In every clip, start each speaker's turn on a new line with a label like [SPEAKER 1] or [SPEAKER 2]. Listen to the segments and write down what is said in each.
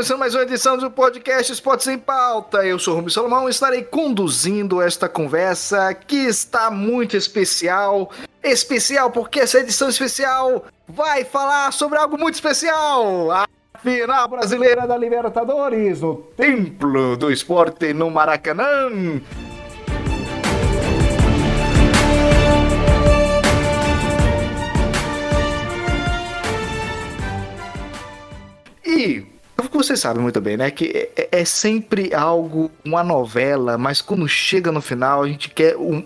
[SPEAKER 1] começando mais uma edição do podcast Esportes em Pauta. Eu sou Rubens Salomão e estarei conduzindo esta conversa que está muito especial. Especial porque essa edição especial vai falar sobre algo muito especial. A final brasileira da Libertadores, no Templo do Esporte no Maracanã. E você sabe muito bem, né? Que é, é, sempre algo, uma novela, mas quando chega no final, a gente quer um,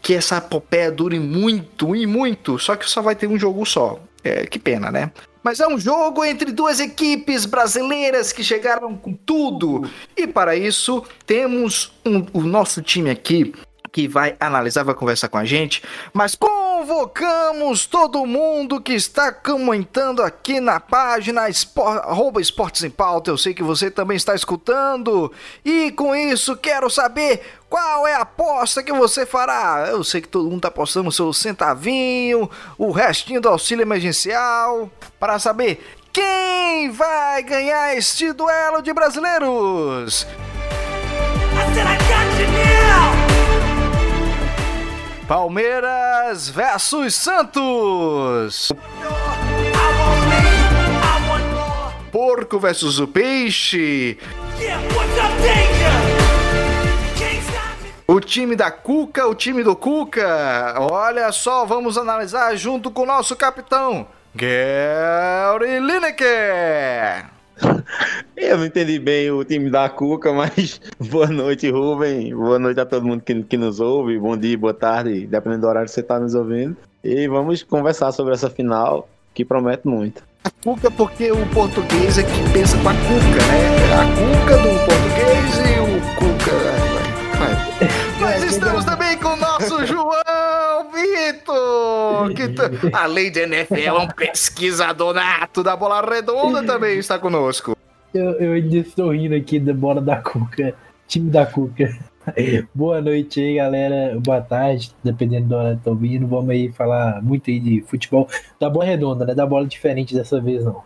[SPEAKER 1] que essa epopeia dure muito e muito. Só que só vai ter um jogo só. É, que pena, né? Mas é um jogo entre duas equipes brasileiras que chegaram com tudo. E para isso, temos um, o nosso time aqui que vai analisar, vai conversar com a gente. Mas convocamos todo mundo que está comentando aqui na página arroba Esportes em Pauta. Eu sei que você também está escutando. E com isso, quero saber qual é a aposta que você fará. Eu sei que todo mundo está apostando o seu centavinho, o restinho do auxílio emergencial, para saber quem vai ganhar este duelo de brasileiros. I said I! Palmeiras versus Santos. Porco versus o peixe. O time da Cuca, o time do Cuca. Olha só, vamos analisar junto com o nosso capitão, Gary Lineker.
[SPEAKER 2] Eu não entendi bem o time da Cuca, mas boa noite, Rubem. Boa noite a todo mundo que, que nos ouve. Bom dia, boa tarde, dependendo do horário que você está nos ouvindo. E vamos conversar sobre essa final que promete muito.
[SPEAKER 1] A Cuca, porque o português é que pensa com a Cuca, né? A Cuca do português e o Cuca. Vai, vai. Nós estamos também com o nosso João Vitor, que além de NFL é um pesquisador nato da bola redonda também está conosco.
[SPEAKER 3] Eu, eu ainda estou rindo aqui da bola da Cuca, time da Cuca. Boa noite aí, galera. Boa tarde, dependendo do hora que tá ouvindo. Vamos aí falar muito aí de futebol da bola redonda, né? Da bola diferente dessa vez, não.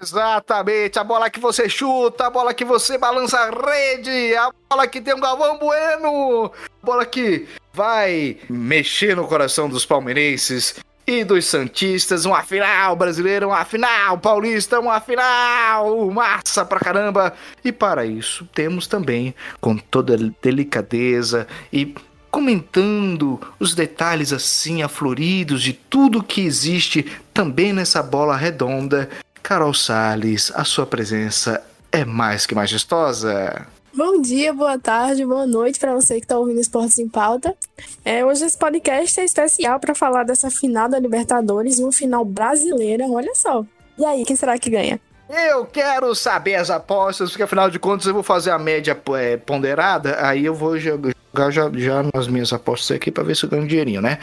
[SPEAKER 1] Exatamente, a bola que você chuta, a bola que você balança a rede, a bola que tem um Galvão Bueno, a bola que vai mexer no coração dos palmeirenses e dos Santistas. Uma final brasileira, uma final paulista, uma final massa pra caramba. E para isso temos também, com toda delicadeza e comentando os detalhes assim afloridos de tudo que existe também nessa bola redonda, Carol Sales, a sua presença é mais que majestosa.
[SPEAKER 4] Bom dia, boa tarde, boa noite para você que está ouvindo Esportes em Pauta. É, hoje esse podcast é especial para falar dessa final da Libertadores, uma final brasileira, olha só. E aí, quem será que ganha?
[SPEAKER 1] Eu quero saber as apostas, porque afinal de contas eu vou fazer a média é, ponderada, aí eu vou jogar já, já nas minhas apostas aqui para ver se eu ganho dinheirinho, né?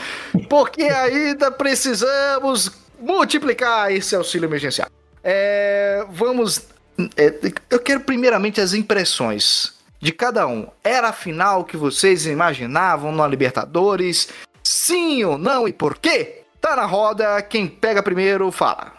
[SPEAKER 1] Porque ainda precisamos multiplicar esse auxílio emergencial. É, vamos. É, eu quero primeiramente as impressões de cada um. Era a final que vocês imaginavam na Libertadores? Sim ou não e por quê? Tá na roda, quem pega primeiro fala.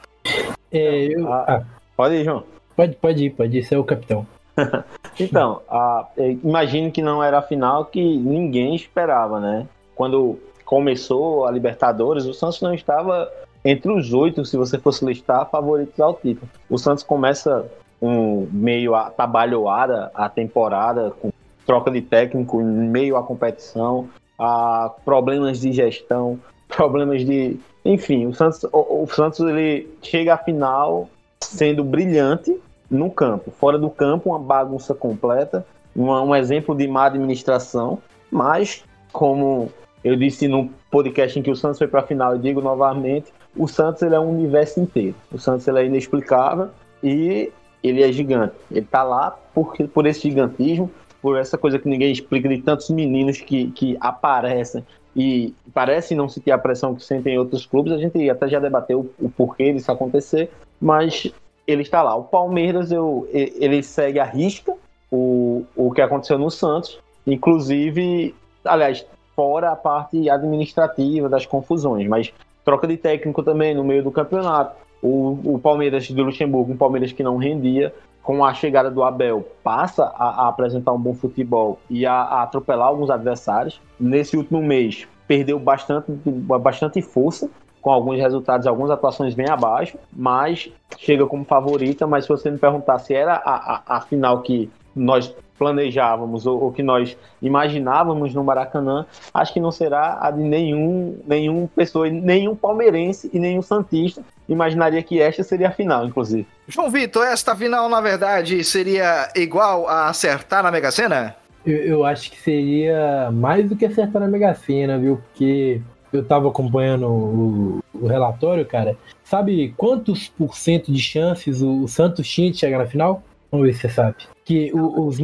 [SPEAKER 2] É, eu... ah, ah. pode ir, João.
[SPEAKER 3] Pode, pode ir, pode ir, ser é o capitão.
[SPEAKER 2] então, a, imagino que não era a final que ninguém esperava, né? Quando começou a Libertadores, o Santos não estava entre os oito, se você fosse listar, favoritos ao título. O Santos começa um meio atabalhoada a temporada, com troca de técnico em meio à competição, a problemas de gestão, problemas de. Enfim, o Santos, o, o Santos ele chega à final sendo brilhante no campo. Fora do campo, uma bagunça completa, uma, um exemplo de má administração, mas como eu disse no podcast em que o Santos foi para a final e digo novamente, o Santos ele é um universo inteiro. O Santos ele é inexplicável e ele é gigante. Ele está lá por, por esse gigantismo, por essa coisa que ninguém explica de tantos meninos que, que aparecem e parecem não sentir a pressão que sentem em outros clubes. A gente até já debateu o, o porquê disso acontecer, mas ele está lá. O Palmeiras eu, ele segue a risca o, o que aconteceu no Santos, inclusive, aliás, fora a parte administrativa das confusões, mas troca de técnico também no meio do campeonato. O, o Palmeiras do Luxemburgo, um Palmeiras que não rendia, com a chegada do Abel, passa a, a apresentar um bom futebol e a, a, atropelar alguns adversários. Nesse último mês, perdeu bastante, bastante força, com alguns resultados, algumas atuações bem abaixo, mas chega como favorita. Mas se você me perguntar se era a, a, a final que nós planejávamos ou, ou, que nós imaginávamos no Maracanã, acho que não será a de nenhum, nenhum pessoa, nenhum palmeirense e nenhum santista imaginaria que esta seria a final, inclusive.
[SPEAKER 1] João Vitor, esta final, na verdade, seria igual a acertar na Mega Sena?
[SPEAKER 3] Eu, eu acho que seria mais do que acertar na Mega Sena, viu? Porque eu tava acompanhando o, o, relatório, cara. Sabe quantos por cento de chances o, o Santos tinha de chegar na final? Vamos ver se você sabe. Que o, os,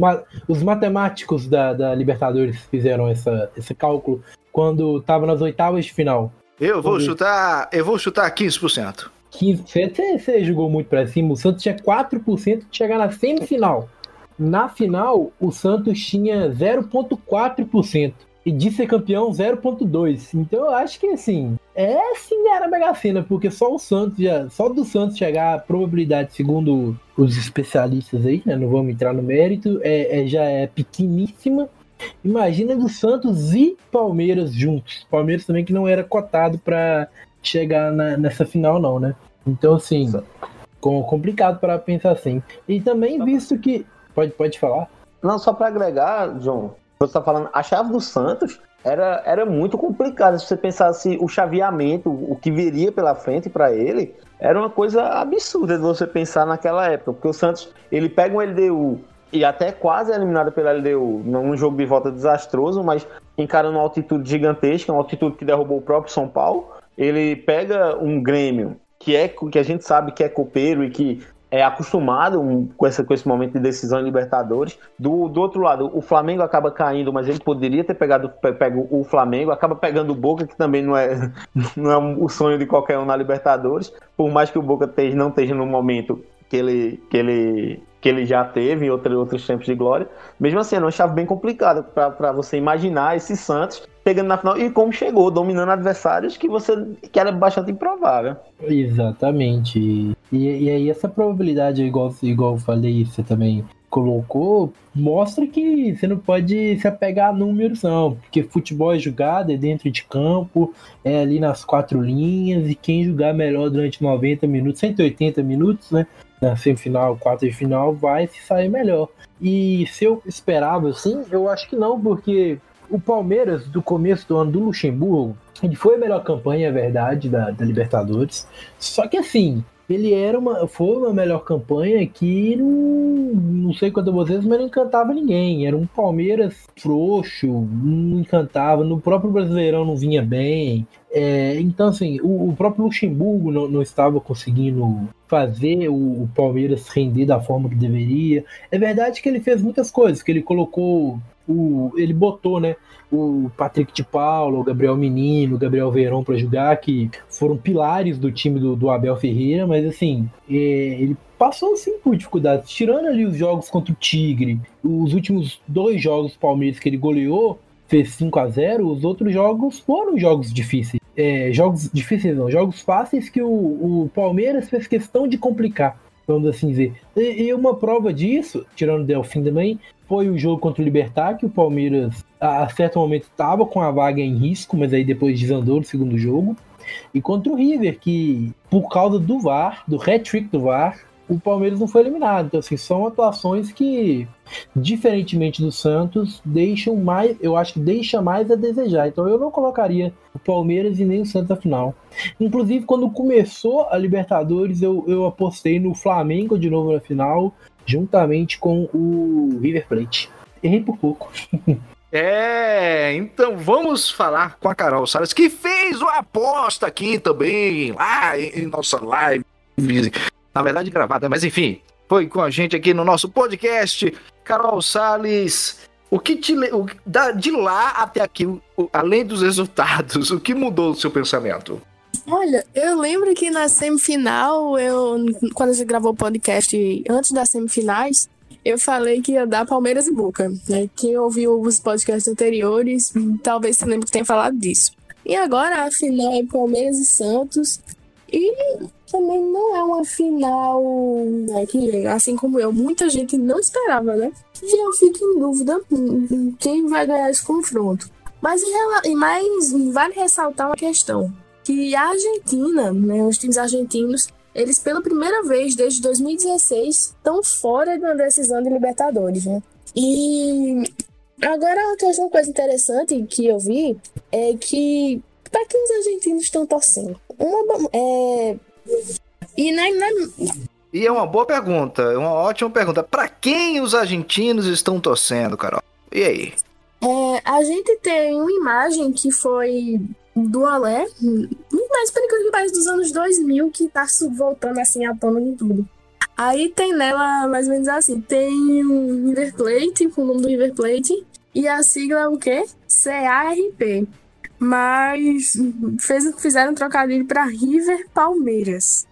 [SPEAKER 3] os matemáticos da, da Libertadores fizeram essa, esse cálculo quando tava nas oitavas de final.
[SPEAKER 1] Eu vou chutar. Eu vou chutar 15%.
[SPEAKER 3] 15%. Você, você jogou muito para cima. O Santos tinha 4% de chegar na semifinal. Na final, o Santos tinha 0,4% e de ser campeão 0.2. Então eu acho que assim, é sim era Mega Sena, porque só o Santos já, só do Santos chegar a probabilidade, segundo os especialistas aí, né, não vamos entrar no mérito, é, é já é pequeníssima. Imagina do Santos e Palmeiras juntos. Palmeiras também que não era cotado para chegar na, nessa final não, né? Então assim, com, complicado para pensar assim. E também visto que pode pode falar.
[SPEAKER 2] Não, só para agregar, João, você tá falando, a chave do Santos era, era muito complicada. Se você pensasse o chaveamento, o que viria pela frente para ele, era uma coisa absurda de você pensar naquela época. Porque o Santos, ele pega um LDU e até quase é eliminado pela LDU num jogo de volta desastroso, mas encarando uma altitude gigantesca, uma altitude que derrubou o próprio São Paulo. Ele pega um Grêmio que é que a gente sabe que é copeiro e que é acostumado com, essa, com esse momento de decisão em Libertadores. Do, do outro lado, o Flamengo acaba caindo, mas ele poderia ter pegado pego o Flamengo, acaba pegando o Boca, que também não é, não é o sonho de qualquer um na Libertadores, por mais que o Boca esteja, não esteja no momento que ele, que ele, que ele já teve em outro, outros tempos de glória. Mesmo assim, é uma bem complicada para você imaginar esse Santos pegando na final e como chegou, dominando adversários que você que era bastante improvável.
[SPEAKER 3] Exatamente. E, e aí essa probabilidade, igual, igual eu falei, você também colocou, mostra que você não pode se apegar a números, não, porque futebol é jogado, é dentro de campo, é ali nas quatro linhas, e quem jogar melhor durante 90 minutos, 180 minutos, né? Na semifinal, quarta de final, vai se sair melhor. E se eu esperava assim, eu acho que não, porque o Palmeiras, do começo do ano do Luxemburgo, ele foi a melhor campanha, é verdade, da, da Libertadores. Só que assim, ele era uma, foi uma melhor campanha que não, não sei quanto a vocês, mas não encantava ninguém. Era um Palmeiras frouxo, não encantava. No próprio Brasileirão não vinha bem. É, então, assim, o, o próprio Luxemburgo não, não, estava conseguindo fazer o, o, Palmeiras render da forma que deveria. É verdade que ele fez muitas coisas, que ele colocou o, ele botou, né, o Patrick de Paulo, o Gabriel Menino, o Gabriel Verão para jogar, que foram pilares do time do, do Abel Ferreira, mas assim, é, ele passou sim por dificuldades, tirando ali os jogos contra o Tigre, os últimos dois jogos do Palmeiras que ele goleou, fez 5 a 0 os outros jogos foram jogos difíceis. É, jogos difíceis não, jogos fáceis que o, o Palmeiras fez questão de complicar vamos assim dizer. E, e, uma prova disso, tirando o Delfim também, foi o jogo contra o Libertar, que o Palmeiras a, a certo momento estava com a vaga em risco, mas aí depois desandou no segundo jogo. E contra o River, que por causa do VAR, do hat-trick do VAR, o Palmeiras não foi eliminado. Então, assim, são atuações que, diferentemente do Santos, deixam mais, eu acho que deixa mais a desejar. Então, eu não colocaria o Palmeiras e nem o Santos na final. Inclusive, quando começou a Libertadores, eu, eu apostei no Flamengo de novo na final, juntamente com o River Plate. Errei por pouco.
[SPEAKER 1] É, então vamos falar com a Carol Salles, que fez uma aposta aqui também, lá em nossa live na verdade gravada, mas enfim, foi com a gente aqui no nosso podcast. Carol Salles, o que te o, da, de lá até aqui, o, além dos resultados, o que mudou o seu pensamento?
[SPEAKER 4] Olha, eu lembro que na semifinal, eu quando a gente gravou o podcast antes das semifinais, eu falei que ia dar Palmeiras e Boca. Né? Quem ouviu os podcasts anteriores, talvez se lembre que tenha falado disso. E agora a final é Palmeiras e Santos. E também não é uma final né, que, assim como eu, muita gente não esperava, né? E eu fico em dúvida quem vai ganhar esse confronto. Mas, mas vale ressaltar uma questão: que a Argentina, né, os times argentinos, eles pela primeira vez desde 2016 estão fora de uma decisão de Libertadores, né? E agora uma coisa interessante que eu vi é que para quem os argentinos estão torcendo? Uma, é, e na, na...
[SPEAKER 1] E é uma boa pergunta, é uma ótima pergunta. Para quem os argentinos estão torcendo, Carol? E aí?
[SPEAKER 4] É, a gente tem uma imagem que foi do Alé, mais para que mais dos anos 2000, que tá voltando assim à tona de tudo. Aí tem nela, mais ou menos assim, tem o River Plate, com o nome do River Plate, e a sigla é o quê? CARP. Mas fez, fizeram um trocadilho para River Palmeiras.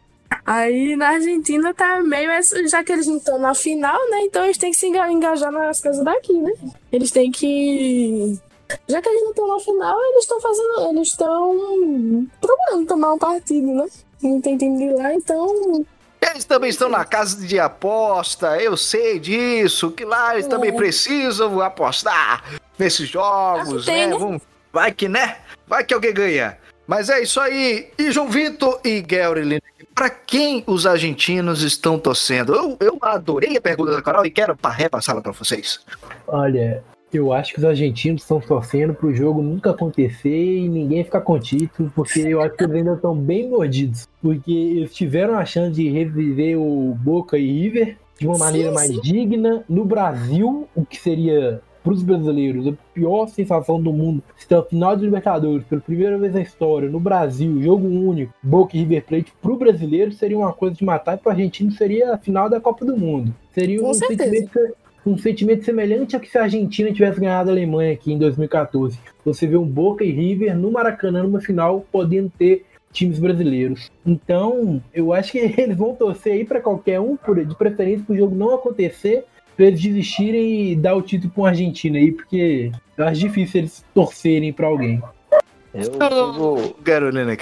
[SPEAKER 4] Aí na Argentina tá meio. Já que eles não estão na final, né? Então eles têm que se engajar nas coisas daqui, né? Eles têm que. Já que eles não estão na final, eles estão fazendo. Eles estão procurando tomar um partido, né? Não tem time de lá, então.
[SPEAKER 1] Eles também estão na casa de aposta, eu sei disso, que lá eles é. também precisam apostar nesses jogos, tem, né? né? Vamos... Vai que, né? Vai que alguém ganha. Mas é isso aí. E João Vitor e Gary para quem os argentinos estão torcendo? Eu, eu adorei a pergunta da Carol e quero repassá-la para vocês.
[SPEAKER 3] Olha, eu acho que os argentinos estão torcendo para o jogo nunca acontecer e ninguém ficar com título, porque eu acho que eles ainda estão bem mordidos. Porque eles tiveram a chance de reviver o Boca e River de uma maneira sim, mais sim. digna. No Brasil, o que seria para os brasileiros, a pior sensação do mundo, se a final de Libertadores, pela primeira vez na história, no Brasil, jogo único, Boca e River Plate, para o brasileiro seria uma coisa de matar, e para o argentino seria a final da Copa do Mundo. Seria um sentimento, um sentimento semelhante a que se a Argentina tivesse ganhado a Alemanha aqui em 2014. Você vê um Boca e River no Maracanã numa final, podendo ter times brasileiros. Então, eu acho que eles vão torcer aí para qualquer um, de preferência para o jogo não acontecer, pra eles desistirem e dar o título pra um argentino aí, porque eu acho difícil eles torcerem pra alguém.
[SPEAKER 2] Eu sigo.
[SPEAKER 1] Carolina,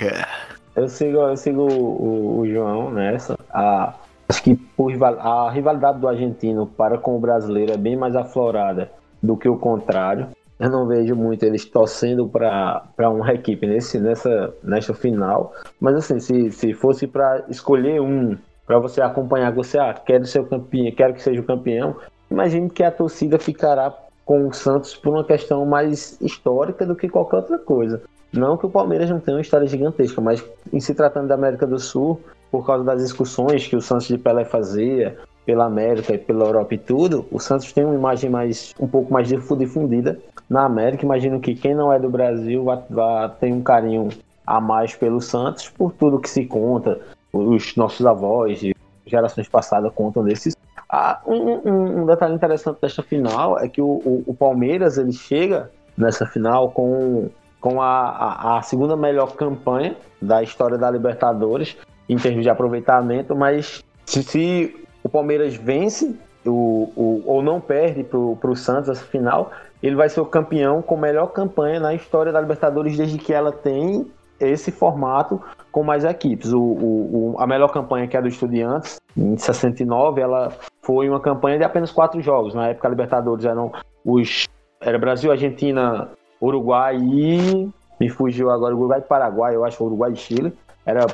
[SPEAKER 2] Eu sigo, eu sigo o, o João nessa. A, acho que por, a rivalidade do argentino para com o brasileiro é bem mais aflorada do que o contrário. Eu não vejo muito eles torcendo para uma equipe nesse, nessa, nessa final. Mas assim, se, se fosse para escolher um para você acompanhar, você ah, quero ser o campeão, quero que seja o campeão. Imagine que a torcida ficará com o Santos por uma questão mais histórica do que qualquer outra coisa. Não que o Palmeiras não tenha uma história gigantesca, mas em se tratando da América do Sul, por causa das discussões que o Santos de Pelé fazia pela América e pela Europa e tudo, o Santos tem uma imagem mais um pouco mais difundida na América. Imagino que quem não é do Brasil vai, vai ter um carinho a mais pelo Santos por tudo que se conta, os nossos avós e gerações passadas contam desses. Ah, um, um, um, detalhe interessante desta final é que o, o, o, Palmeiras ele chega nessa final com, com a, a, a, segunda melhor campanha da história da Libertadores em termos de aproveitamento, mas se, se o Palmeiras vence o, o, ou não perde para o Santos essa final, ele vai ser o campeão com melhor campanha na história da Libertadores desde que ela tem esse formato com mais equipes. O, o, a melhor campanha que é do Estudiantes, em 69, ela foi uma campanha de apenas quatro jogos. Na época, a Libertadores eram os. Era Brasil, Argentina, Uruguai e. Me fugiu agora Uruguai e Paraguai, eu acho, Uruguai e Chile. Era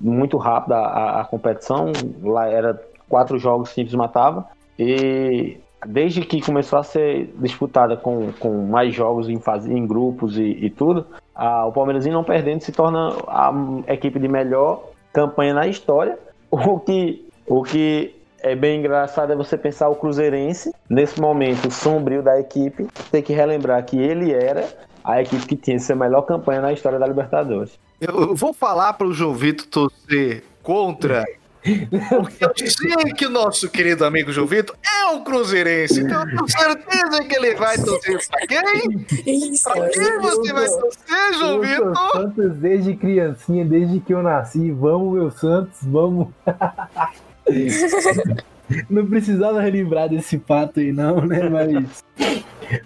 [SPEAKER 2] muito rápida a, a competição, lá era quatro jogos simples matava. E desde que começou a ser disputada com, com mais jogos em, fase, em grupos e, e tudo, a, o Palmeiras não perdendo se torna a equipe de melhor campanha na história. O que, o que é bem engraçado é você pensar o Cruzeirense, nesse momento sombrio da equipe, ter que relembrar que ele era a equipe que tinha sua melhor campanha na história da Libertadores.
[SPEAKER 1] Eu vou falar para o João Vitor torcer contra eu sei que o nosso querido amigo João Vitor é um cruzeirense, então eu tenho certeza que ele vai torcer pra quem? Isso, pra quem você vai torcer, João Vitor?
[SPEAKER 3] Santos desde criancinha, desde que eu nasci. Vamos, meu Santos, vamos. não precisava relembrar desse fato aí, não, né? Mas.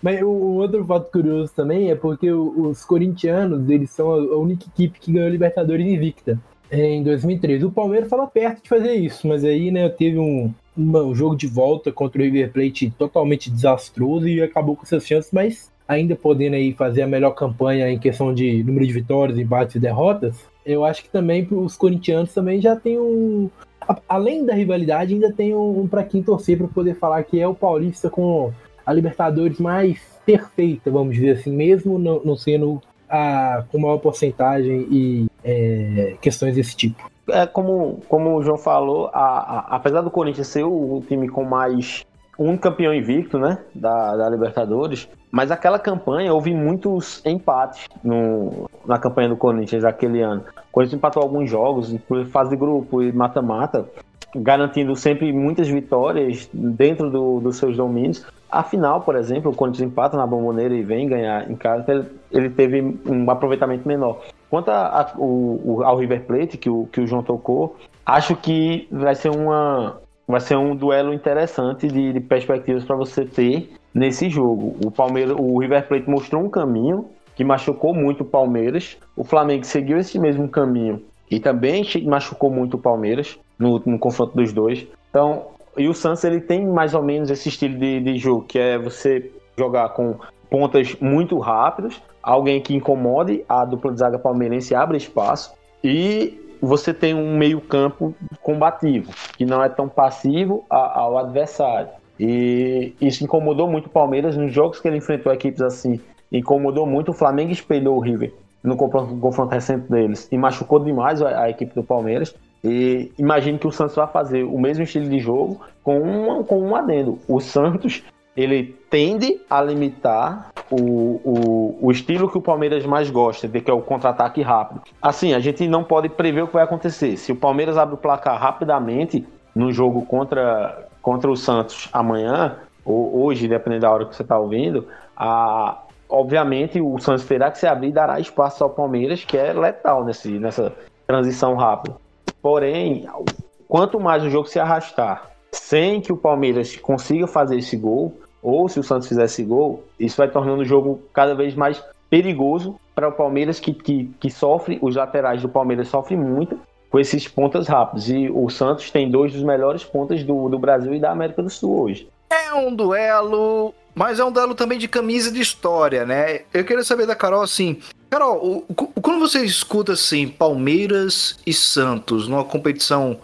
[SPEAKER 3] Mas o, outro fato curioso também é porque os corintianos, eles são a única equipe que ganhou Libertadores invicta. Em 2013. O Palmeiras estava perto de fazer isso, mas aí né, teve um, um jogo de volta contra o River Plate totalmente desastroso e acabou com essas chances, mas ainda podendo aí fazer a melhor campanha em questão de número de vitórias, embates e derrotas, eu acho que também para os corintianos também já tem um. Além da rivalidade, ainda tem um, um para quem torcer para poder falar que é o Paulista com a Libertadores mais perfeita, vamos dizer assim, mesmo não, não sendo a, com maior porcentagem e é, questões desse tipo.
[SPEAKER 2] É como, como o João falou, a, a, apesar do Corinthians ser o, time com mais um campeão invicto, né, da, da, Libertadores, mas aquela campanha houve muitos empates no, na campanha do Corinthians aquele ano. O Corinthians empatou alguns jogos, inclusive fase de grupo e mata-mata, garantindo sempre muitas vitórias dentro do, dos seus domínios. A final, por exemplo, o Corinthians empata na bomboneira e vem ganhar em casa, ele, ele teve um aproveitamento menor. Quanto a, a, o, ao River Plate, que o, que o João tocou, acho que vai ser, uma, vai ser um duelo interessante de, de perspectivas para você ter nesse jogo. O, Palmeiras, o River Plate mostrou um caminho que machucou muito o Palmeiras. O Flamengo seguiu esse mesmo caminho e também machucou muito o Palmeiras no, no confronto dos dois. Então, e o Santos ele tem mais ou menos esse estilo de, de jogo, que é você jogar com pontas muito rápidas, alguém que incomode a dupla de zaga palmeirense abre espaço e você tem um meio-campo combativo, que não é tão passivo ao adversário. E isso incomodou muito o Palmeiras nos jogos que ele enfrentou equipes assim. Incomodou muito. O Flamengo espelhou o River no confronto recente deles e machucou demais a, a equipe do Palmeiras. E imagino que o Santos vai fazer o mesmo estilo de jogo com um, com um adendo. O Santos ele tende a limitar o, o, o estilo que o Palmeiras mais gosta, que é o contra-ataque rápido. Assim, a gente não pode prever o que vai acontecer. Se o Palmeiras abre o placar rapidamente no jogo contra, contra o Santos amanhã, ou hoje, dependendo da hora que você está ouvindo, a, obviamente o Santos terá que se abrir e dará espaço ao Palmeiras, que é letal nesse, nessa transição rápida. Porém, quanto mais o jogo se arrastar, sem que o Palmeiras consiga fazer esse gol, ou se o Santos fizer esse gol, isso vai tornando o jogo cada vez mais perigoso para o Palmeiras, que, que, que sofre, os laterais do Palmeiras sofrem muito com esses pontas rápidos. E o Santos tem dois dos melhores pontas do, do Brasil e da América do Sul hoje.
[SPEAKER 1] É um duelo, mas é um duelo também de camisa de história, né? Eu queria saber da Carol assim. Carol, o, quando você escuta assim, Palmeiras e Santos numa competição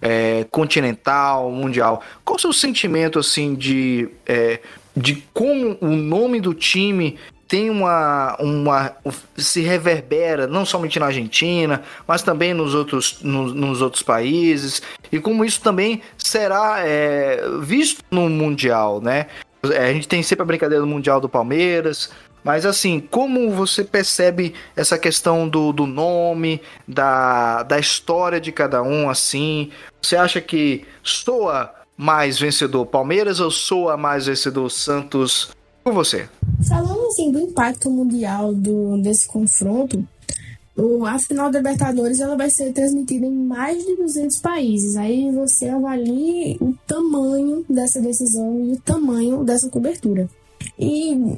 [SPEAKER 1] é, continental, mundial, qual o seu sentimento assim de, é, de como o nome do time tem uma, uma se reverbera não somente na Argentina, mas também nos outros, no, nos outros países e como isso também será é, visto no mundial, né? É, a gente tem sempre a brincadeira do mundial do Palmeiras, mas assim, como você percebe essa questão do, do nome, da, da história de cada um, assim? Você acha que soa mais vencedor Palmeiras ou soa mais vencedor Santos? Com você.
[SPEAKER 4] Falando assim do impacto mundial do, desse confronto, a final da Libertadores ela vai ser transmitida em mais de 200 países. Aí você avalie o tamanho dessa decisão e o tamanho dessa cobertura. E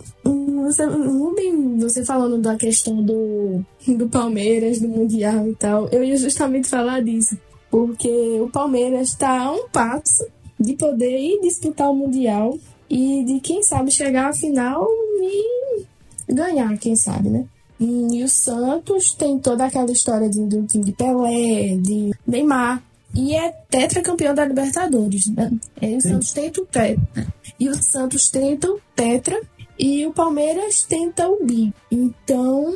[SPEAKER 4] você, Rubem, você falando da questão do, do Palmeiras, do Mundial e tal, eu ia justamente falar disso. Porque o Palmeiras está a um passo de poder ir disputar o Mundial e de quem sabe chegar à final e ganhar, quem sabe, né? E o Santos tem toda aquela história de, do time de Pelé, de Neymar. E é tetracampeão da Libertadores, né? E o Santos tenta o tetra. E o Santos tenta o tetra e o Palmeiras tenta o bi. Então,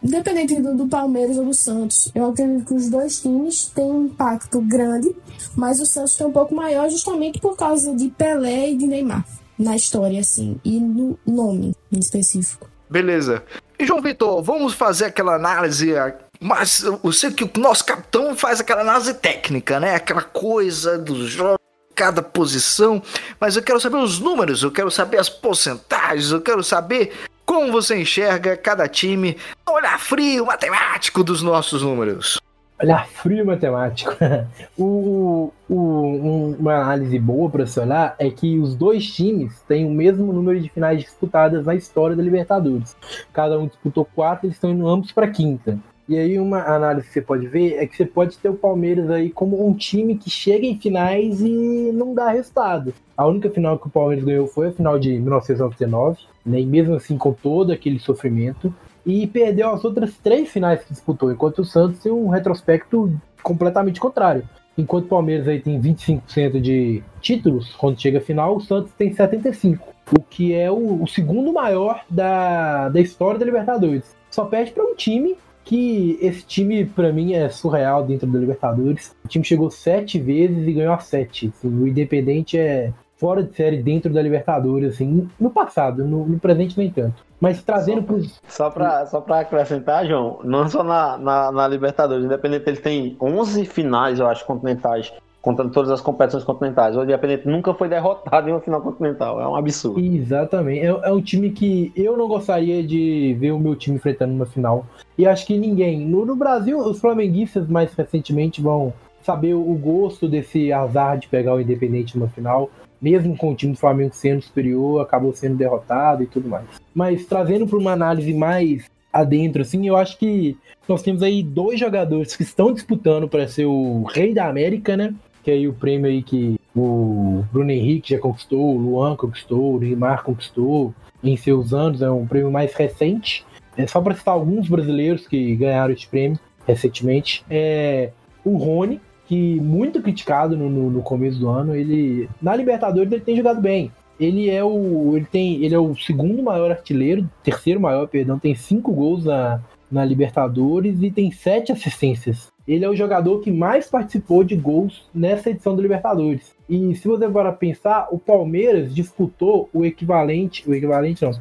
[SPEAKER 4] independente do, do, Palmeiras ou do Santos, eu acredito que os dois times têm um impacto grande, mas o Santos tem um pouco maior justamente por causa de Pelé e de Neymar na história, assim, e no nome em específico.
[SPEAKER 1] Beleza. E João Vitor, vamos fazer aquela análise. Mas eu sei que o nosso capitão faz aquela análise técnica, né? Aquela coisa dos jogos, cada posição. Mas eu quero saber os números, eu quero saber as porcentagens, eu quero saber como você enxerga cada time. Olhar frio, matemático dos nossos números.
[SPEAKER 3] Olhar frio matemático. o, o, um, uma análise boa para se olhar é que os dois times têm o mesmo número de finais disputadas na história da Libertadores. Cada um disputou quatro, eles estão indo ambos para quinta. E aí uma análise que você pode ver é que você pode ter o Palmeiras aí como um time que chega em finais e não dá resultado. A única final que o Palmeiras ganhou foi a final de 1999, né? Mesmo assim com todo aquele sofrimento. E perdeu as outras três finais que disputou, enquanto o Santos tem um retrospecto completamente contrário. Enquanto o Palmeiras aí tem 25% de títulos quando chega a final, o Santos tem 75%, o que é o, o segundo maior da, da história da Libertadores. Só perde para um time que esse time, para mim, é surreal dentro da Libertadores. O time chegou sete vezes e ganhou a sete. Assim, o Independente é fora de série dentro da Libertadores, assim, no passado, no, no presente nem tanto. Mas trazendo para
[SPEAKER 2] Só para só pra acrescentar, João, não só na, na, na Libertadores, Independente ele tem 11 finais, eu acho, continentais contando todas as competições continentais. O Independente nunca foi derrotado em uma final continental. É um absurdo.
[SPEAKER 3] Exatamente. É, é, um time que eu não gostaria de ver o meu time enfrentando numa final. E acho que ninguém. No, no Brasil, os flamenguistas mais recentemente vão saber o gosto desse azar de pegar o Independente numa final. Mesmo com o time do Flamengo sendo superior, acabou sendo derrotado e tudo mais. Mas trazendo para uma análise mais adentro, assim, eu acho que nós temos aí dois jogadores que estão disputando para ser o rei da América, né? Que aí o prêmio aí que o Bruno Henrique já conquistou, o Luan conquistou, o Neymar conquistou em seus anos, é um prêmio mais recente. É só para citar alguns brasileiros que ganharam esse prêmio recentemente. É o Rony, que muito criticado no, no, no, começo do ano, ele na Libertadores ele tem jogado bem. Ele é o ele tem ele é o segundo maior artilheiro, terceiro maior, perdão, tem cinco gols na, na Libertadores e tem sete assistências ele é o jogador que mais participou de gols nessa edição do Libertadores. E se você for pensar, o Palmeiras disputou o equivalente, o equivalente não,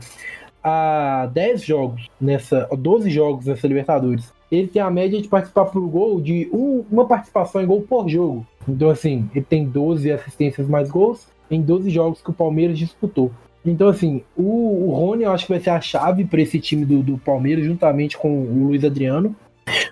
[SPEAKER 3] a 10 jogos nessa, 12 jogos nessa Libertadores. Ele tem a média de participar por gol de um, uma participação em gol por jogo. Então assim, ele tem 12 assistências mais gols em 12 jogos que o Palmeiras disputou. Então, assim, o, o Rony eu acho que vai ser a chave para esse time do, do Palmeiras, juntamente com o Luiz Adriano.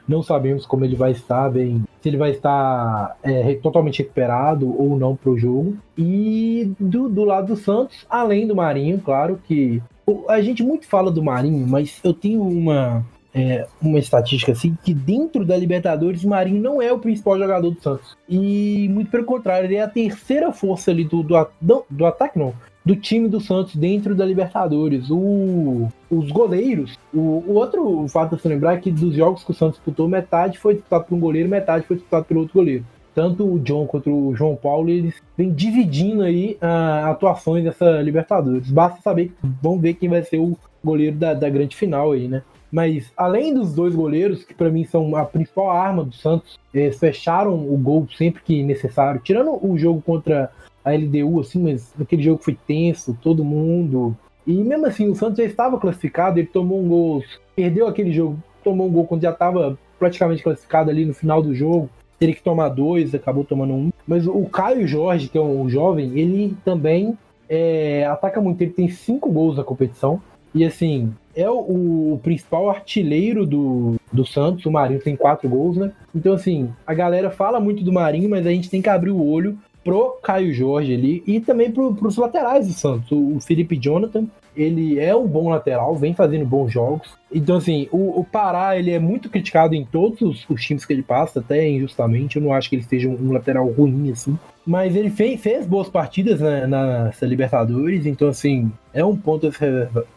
[SPEAKER 3] Não sabemos como ele vai estar, bem, se ele vai estar é, totalmente recuperado ou não para o jogo. E do, do lado do Santos, além do Marinho, claro que a gente muito fala do Marinho, mas eu tenho uma é, uma estatística assim que dentro da Libertadores o Marinho não é o principal jogador do Santos e muito pelo contrário ele é a terceira força ali do, do, do, do ataque não do time do Santos dentro da Libertadores. O, os goleiros, o, o outro fato a se lembrar é que dos jogos que o Santos disputou, metade foi disputado por um goleiro, metade foi disputado pelo outro goleiro. Tanto o John quanto o João Paulo, eles vêm dividindo aí uh, atuações dessa Libertadores. Basta saber, vamos ver quem vai ser o goleiro da, da grande final aí, né? Mas além dos dois goleiros, que para mim são a principal arma do Santos, eles fecharam o gol sempre que necessário, tirando o jogo contra a LDU, assim, mas aquele jogo foi tenso, todo mundo. E mesmo assim, o Santos já estava classificado, ele tomou um gol, perdeu aquele jogo, tomou um gol quando já estava praticamente classificado ali no final do jogo. Teria que tomar dois, acabou tomando um. Mas o Caio Jorge, que é um jovem, ele também é, ataca muito. Ele tem cinco gols na competição. E assim, é o, o, principal artilheiro do, do Santos. O Marinho tem quatro gols, né? Então, assim, a galera fala muito do Marinho, mas a gente tem que abrir o olho pro Caio Jorge ali e também pro, pros laterais do Santos. O, Felipe Jonathan, ele é um bom lateral, vem fazendo bons jogos. Então, assim, o, o Pará, ele é muito criticado em todos os, os, times que ele passa, até injustamente. Eu não acho que ele seja um, um lateral ruim, assim. Mas ele fez, fez boas partidas né, nessa Libertadores, então, assim, é um ponto a se,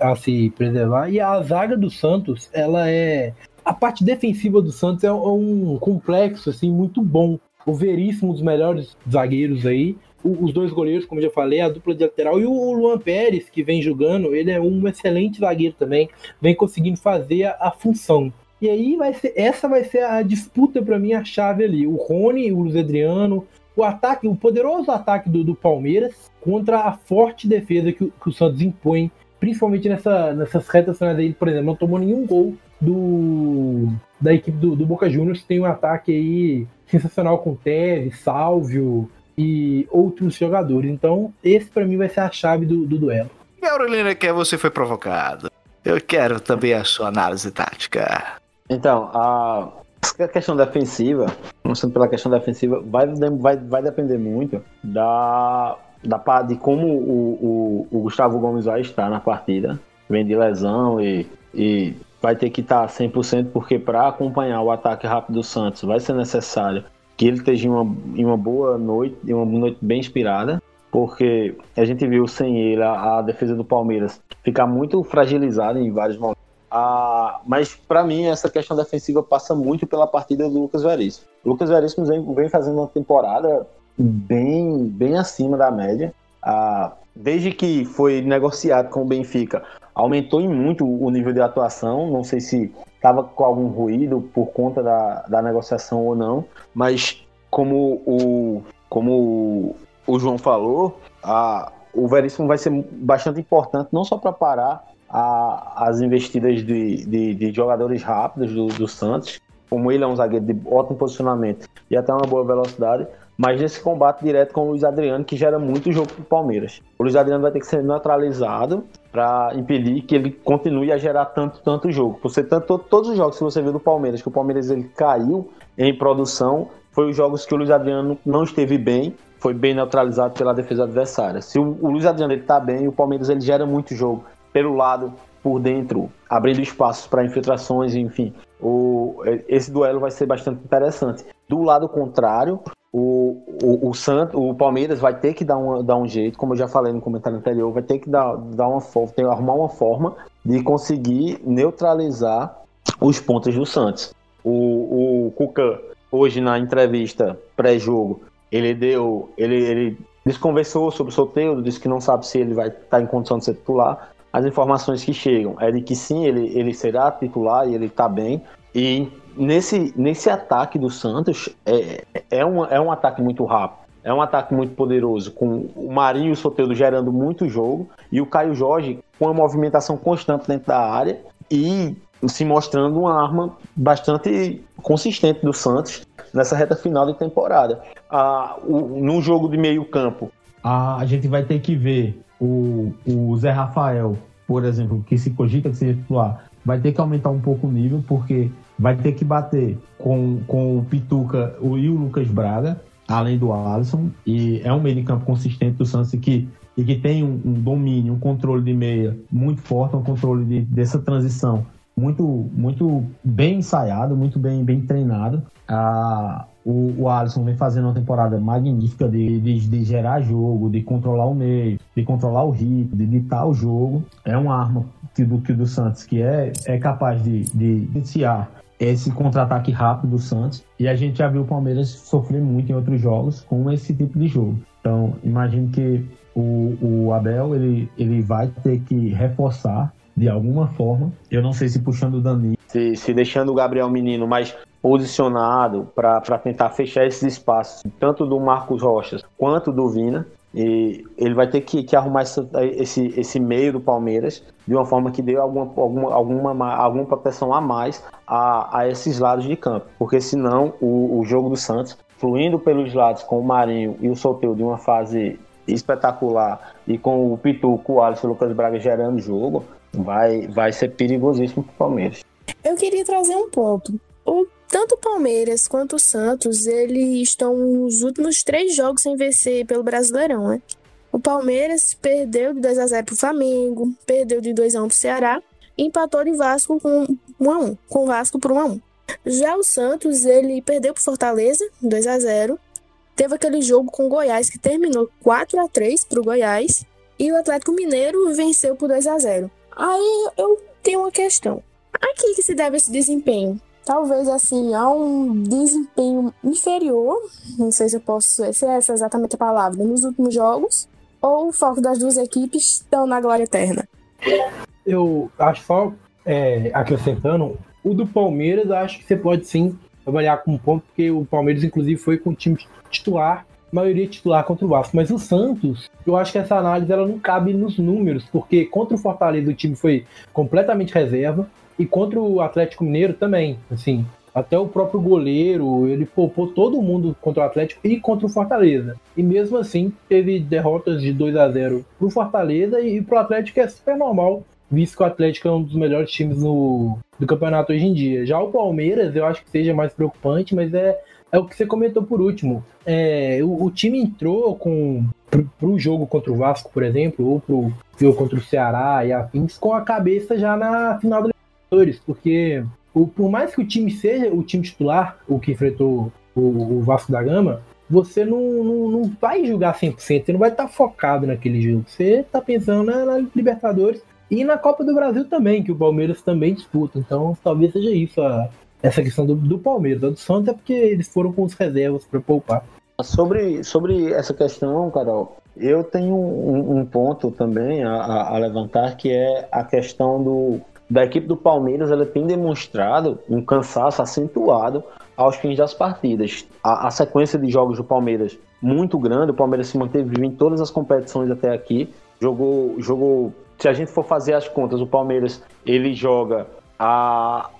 [SPEAKER 3] a se preservar. E a zaga do Santos, ela é a parte defensiva do Santos é um complexo assim muito bom. O Veríssimo, dos melhores zagueiros aí. O, os dois goleiros, como eu já falei, a dupla de lateral. E o Luan Pérez, que vem jogando, ele é um excelente zagueiro também. Vem conseguindo fazer a, a função. E aí vai ser, essa vai ser a disputa para mim, a chave ali. O Rony, o Luiz Adriano, o ataque, o poderoso ataque do, do Palmeiras contra a forte defesa que, que o Santos impõe, principalmente nessa, nessas retas finais aí, por exemplo, não tomou nenhum gol do da equipe do, do Boca Juniors, tem um ataque aí sensacional com Teve, Salvio e outros jogadores. Então, esse para mim vai ser a chave do, do duelo.
[SPEAKER 1] E Aurelina, que você foi provocado? Eu quero também a sua análise tática.
[SPEAKER 2] Então, a, a questão defensiva, começando pela questão defensiva, vai, vai, vai depender muito da, da de como o, o, o Gustavo Gomes vai estar na partida. Vem de lesão e, e vai ter que estar 100%, porque para acompanhar o ataque rápido do Santos vai ser necessário que ele esteja em uma, em uma boa noite, em uma noite bem inspirada, porque a gente viu sem ele a, a defesa do Palmeiras ficar muito fragilizada em vários momentos. Ah, mas para mim essa questão defensiva passa muito pela partida do Lucas Veríssimo. O Lucas Veríssimo vem, vem fazendo uma temporada bem, bem acima da média. Ah, desde que foi negociado com o Benfica, aumentou em muito o nível de atuação. Não sei se estava com algum ruído por conta da, da negociação ou não, mas como o, como o João falou, a, o Veríssimo vai ser bastante importante, não só para parar a, as investidas de, de, de jogadores rápidos do, do, Santos, como ele é um zagueiro de ótimo posicionamento e até uma boa velocidade, mas nesse combate direto com o Luiz Adriano, que gera muito jogo para o Palmeiras. O Luiz Adriano vai ter que ser neutralizado para impedir que ele continue a gerar tanto, tanto jogo. Por ser tanto, todos os jogos que você viu do Palmeiras, que o Palmeiras ele caiu em produção, foi os jogos que o Luiz Adriano não esteve bem, foi bem neutralizado pela defesa adversária. Se o, o Luiz Adriano está bem, o Palmeiras ele gera muito jogo pelo lado, por dentro, abrindo espaços para infiltrações, enfim. O, esse duelo vai ser bastante interessante. Do lado contrário, o, o, o, Sant, o Palmeiras vai ter que dar, uma, dar um jeito, como eu já falei no comentário anterior, vai ter que dar, dar uma forma, tem que arrumar uma forma de conseguir neutralizar os pontos do Santos. O, o Cuca, hoje na entrevista pré-jogo, ele deu. Ele, ele desconversou sobre o sorteio, disse que não sabe se ele vai estar em condição de ser titular. As informações que chegam é de que sim, ele, ele será titular e ele está bem. E nesse, nesse ataque do Santos, é, é, um, é um ataque muito rápido. É um ataque muito poderoso, com o Marinho e o Soteldo gerando muito jogo e o Caio Jorge com uma movimentação constante dentro da área e se mostrando uma arma bastante consistente do Santos nessa reta final de temporada. Ah, o, no jogo de meio campo,
[SPEAKER 3] a gente vai ter que ver o, o Zé Rafael, por exemplo, que se cogita que seja titular, vai ter que aumentar um pouco o nível, porque vai ter que bater com, com o Pituca o, e o Lucas Braga, além do Alisson, e é um meio de campo consistente do Santos que, e que tem um, um domínio, um controle de meia muito forte, um controle de, dessa transição muito, muito bem ensaiado, muito bem, bem treinado. Ah, o, o Alisson vem fazendo uma temporada magnífica de, de, de, gerar jogo, de controlar o meio, de controlar o ritmo, de ditar o jogo. É uma arma que do que do Santos que é, é capaz de, de iniciar esse contra-ataque rápido do Santos. E a gente já viu o Palmeiras sofrer muito em outros jogos com esse tipo de jogo. Então, imagino que o, o Abel ele, ele vai ter que reforçar de alguma forma. Eu não sei se puxando o Dani.
[SPEAKER 2] Se, se deixando o Gabriel Menino mais posicionado para tentar fechar esses espaços, tanto do Marcos Rochas quanto do Vina. E ele vai ter que, que arrumar esse, esse, esse, meio do Palmeiras de uma forma que dê alguma, alguma, alguma, alguma proteção a mais a, a esses lados de campo. Porque senão o, o jogo do Santos, fluindo pelos lados com o Marinho e o Solteiro de uma fase espetacular e com o Pituco, o Alisson e o Lucas Braga gerando jogo, vai, vai ser perigosíssimo para o Palmeiras.
[SPEAKER 4] Eu queria trazer um ponto. O tanto o Palmeiras quanto o Santos, eles estão nos últimos três jogos sem vencer pelo Brasileirão, né? O Palmeiras perdeu de 2 a 0 pro Flamengo, perdeu de 2 a 1 pro Ceará e empatou de Vasco com 1 a 1, com o Vasco por 1 a 1. Já o Santos, ele perdeu pro Fortaleza, 2 a 0. Teve aquele jogo com o Goiás que terminou 4 a 3 pro Goiás e o Atlético Mineiro venceu por 2 a 0. Aí eu tenho uma questão. A que, que se deve esse desempenho? Talvez assim, há um desempenho inferior, não sei se eu posso, se é essa exatamente a palavra, nos últimos jogos, ou o foco das duas equipes estão na glória eterna?
[SPEAKER 3] Eu acho só é, acrescentando, o do Palmeiras, acho que você pode sim trabalhar com um ponto, porque o Palmeiras, inclusive, foi com o time titular, maioria titular contra o Vasco. Mas o Santos, eu acho que essa análise ela não cabe nos números, porque contra o Fortaleza o time foi completamente reserva. E contra o Atlético Mineiro também, assim, até o próprio goleiro, ele poupou todo mundo contra o Atlético e contra o Fortaleza. E mesmo assim, teve derrotas de 2 a 0 pro Fortaleza e pro Atlético é super normal, visto que o Atlético é um dos melhores times no, do campeonato hoje em dia. Já o Palmeiras, eu acho que seja mais preocupante, mas é, é o que você comentou por último. É, o, o time entrou com pro, pro jogo contra o Vasco, por exemplo, ou pro jogo contra o Ceará e afins, com a cabeça já na final da Porque o, por mais que o time seja o time titular, o que enfrentou o, o Vasco da Gama, você não, não, não vai jogar 100%, você não vai estar focado naquele jogo. Você está pensando na, na, Libertadores e na Copa do Brasil também, que o Palmeiras também disputa. Então talvez seja isso, a, essa questão do, do Palmeiras. A do Santos é porque eles foram com os reservas para poupar.
[SPEAKER 2] Sobre, sobre essa questão, Carol, eu tenho um, um ponto também a, a, levantar que é a questão do, da equipe do Palmeiras. Ela tem demonstrado um cansaço acentuado aos fins das partidas. A, a, sequência de jogos do Palmeiras muito grande, o Palmeiras se manteve em todas as competições até aqui. Jogou, jogou. Se a gente for fazer as contas, o Palmeiras ele joga a,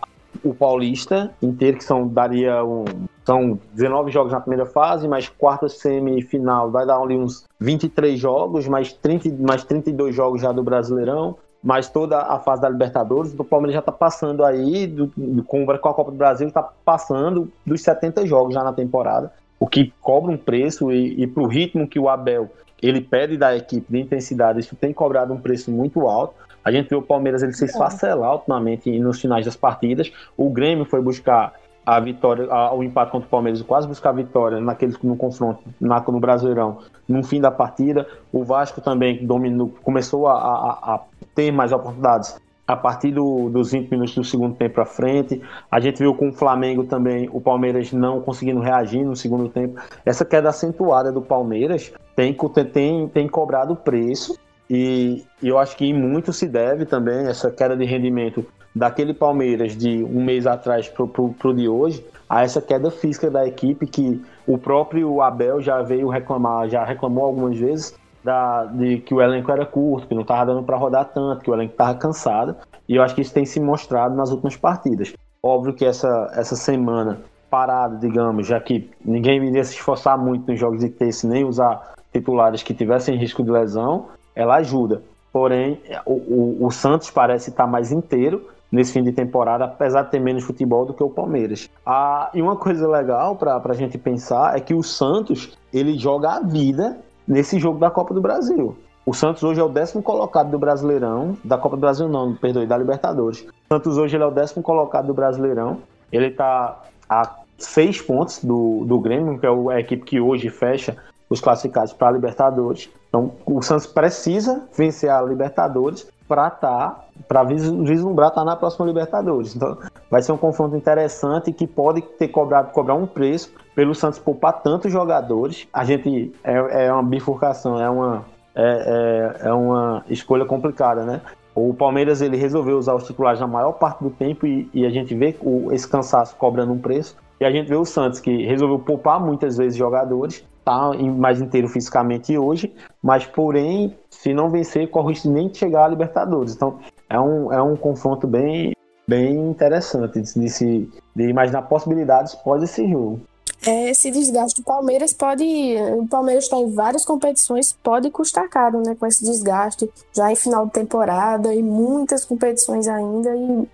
[SPEAKER 2] o Paulista inteiro, que são daria um, são 19 jogos na primeira fase, mais quarta semifinal vai dar ali uns 23 jogos, mais, 30, mais 32 jogos já do Brasileirão, mais toda a fase da Libertadores. O Palmeiras já está passando aí, do, do, com, com a Copa do Brasil, está passando dos 70 jogos já na temporada, o que cobra um preço e, e para o ritmo que o Abel ele pede da equipe de intensidade, isso tem cobrado um preço muito alto. A gente viu o Palmeiras ele se esfacelar ultimamente nos finais das partidas. O Grêmio foi buscar a vitória, a, o empate contra o Palmeiras, quase buscar a vitória naquele, no confronto na, no Brasileirão, no fim da partida. O Vasco também dominou, começou a, a, a ter mais oportunidades a partir do, dos 20 minutos do segundo tempo para frente. A gente viu com o Flamengo também o Palmeiras não conseguindo reagir no segundo tempo. Essa queda acentuada do Palmeiras tem, tem, tem cobrado preço e, e eu acho que muito se deve também essa queda de rendimento daquele Palmeiras de um mês atrás para o de hoje, a essa queda física da equipe que o próprio Abel já veio reclamar, já reclamou algumas vezes da, de que o elenco era curto, que não estava dando para rodar tanto, que o elenco estava cansado, e eu acho que isso tem se mostrado nas últimas partidas. Óbvio que essa, essa semana parada, digamos, já que ninguém iria se esforçar muito nos jogos de terça, nem usar titulares que tivessem risco de lesão, ela ajuda. Porém, o, o, o Santos parece estar mais inteiro nesse fim de temporada, apesar de ter menos futebol do que o Palmeiras. Ah, e uma coisa legal para a gente pensar é que o Santos ele joga a vida nesse jogo da Copa do Brasil. O Santos hoje é o décimo colocado do Brasileirão, da Copa do Brasil não, perdoe, da Libertadores. O Santos hoje ele é o décimo colocado do Brasileirão. Ele está a seis pontos do, do Grêmio, que é a equipe que hoje fecha os classificados para a Libertadores. Então, o Santos precisa vencer a Libertadores para estar, para vislumbrar estar na próxima Libertadores. Então, vai ser um confronto interessante que pode ter cobrado cobrar um preço pelo Santos poupar tantos jogadores. A gente é, é uma bifurcação, é uma é, é, é uma escolha complicada, né? O Palmeiras ele resolveu usar os titulares na maior parte do tempo e, e a gente vê o, esse cansaço cobrando um preço. E a gente vê o Santos que resolveu poupar muitas vezes jogadores tá mais inteiro fisicamente hoje, mas porém, se não vencer, corre risco de nem chegar à Libertadores. Então, é um, é um confronto bem, bem interessante de, se, de imaginar possibilidades pós esse jogo.
[SPEAKER 4] É, esse desgaste do Palmeiras pode. O Palmeiras está em várias competições, pode custar caro, né? Com esse desgaste já em final de temporada e muitas competições ainda, e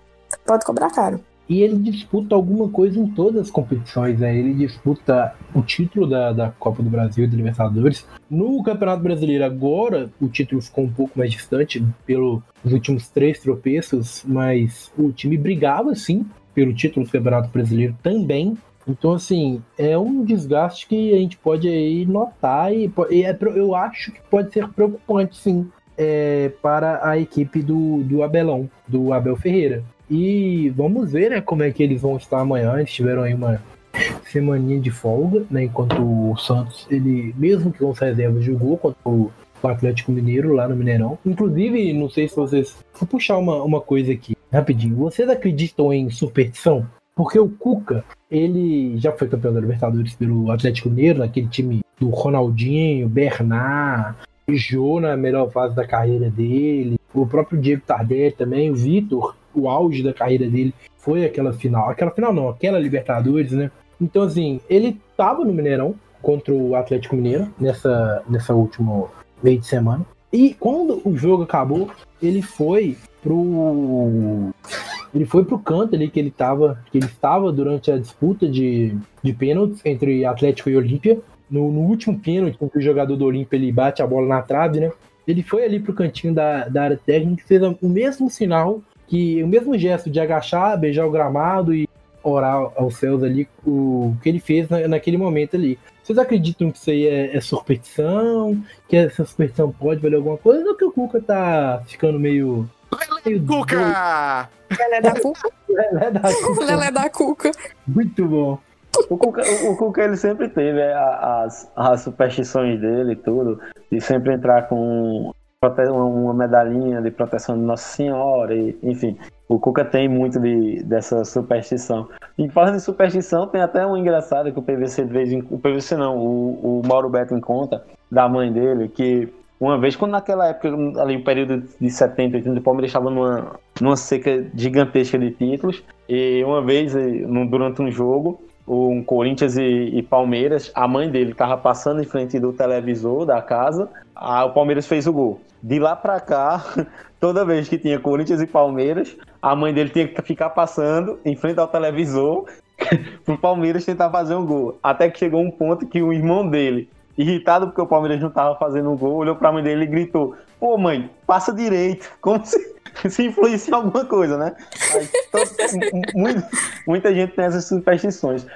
[SPEAKER 4] pode cobrar caro.
[SPEAKER 3] E ele disputa alguma coisa em todas as competições, né? Ele disputa o título da, da Copa do Brasil e Libertadores. No Campeonato Brasileiro, agora, o título ficou um pouco mais distante pelos últimos três tropeços, mas o time brigava, sim, pelo título do Campeonato Brasileiro também. Então, assim, é um desgaste que a gente pode aí notar e, e é, eu acho que pode ser preocupante, sim, é, para a equipe do, do Abelão, do Abel Ferreira. E vamos ver né, como é que eles vão estar amanhã. Eles tiveram aí uma semaninha de folga, né? Enquanto o Santos, ele, mesmo que com reservas, jogou contra o Atlético Mineiro lá no Mineirão. Inclusive, não sei se vocês. Vou puxar uma, uma coisa aqui, rapidinho. Vocês acreditam em superstição? Porque o Cuca, ele já foi campeão da Libertadores pelo Atlético Mineiro, naquele time do Ronaldinho, Bernard, Jô na melhor fase da carreira dele, o próprio Diego Tardelli também, o Vitor o auge da carreira dele foi aquela final. Aquela final não, aquela Libertadores, né? Então, assim, ele tava no Mineirão contra o Atlético Mineiro nessa, nessa última meio de semana. E quando o jogo acabou, ele foi pro. Ele foi pro canto ali que ele tava. Que ele estava durante a disputa de, de pênaltis entre Atlético e Olímpia. No, no último pênalti, com que o jogador do Olímpia ele bate a bola na trave, né? Ele foi ali pro cantinho da, da área técnica e fez o mesmo sinal que o mesmo gesto de agachar, beijar o gramado e orar aos céus ali, o que ele fez na, naquele momento ali. Vocês acreditam que isso aí é, é superstição? Que essa superstição pode valer alguma coisa? Ou que o Cuca tá ficando meio.
[SPEAKER 1] Cuca!
[SPEAKER 4] Lelé da Cuca.
[SPEAKER 3] Lelé da Cuca.
[SPEAKER 4] Lelé da Cuca.
[SPEAKER 3] Muito bom.
[SPEAKER 2] O Cuca, o, o Cuca, ele sempre teve é, as, as superstições dele e tudo, de sempre entrar com uma medalhinha de proteção de Nossa Senhora, e, enfim. O Cuca tem muito de, dessa superstição. E falando em superstição, tem até um engraçado que o PVC de vez em O PVC não, o, o Mauro Beto em conta, da mãe dele, que uma vez, quando naquela época, ali o período de 70, 80, o Palmeiras estava numa, numa seca gigantesca de títulos, e uma vez, durante um jogo, um Corinthians e, e, Palmeiras, a mãe dele estava passando em frente do televisor da casa, a, o Palmeiras fez o gol. De lá para cá, toda vez que tinha Corinthians e Palmeiras, a mãe dele tinha que ficar passando em frente ao televisor pro Palmeiras tentar fazer um gol. Até que chegou um ponto que o irmão dele, irritado porque o Palmeiras não estava fazendo um gol, olhou para a mãe dele e gritou: Pô, mãe, passa direito. Como se se influencia alguma coisa, né? muita, muita gente tem essas superstições.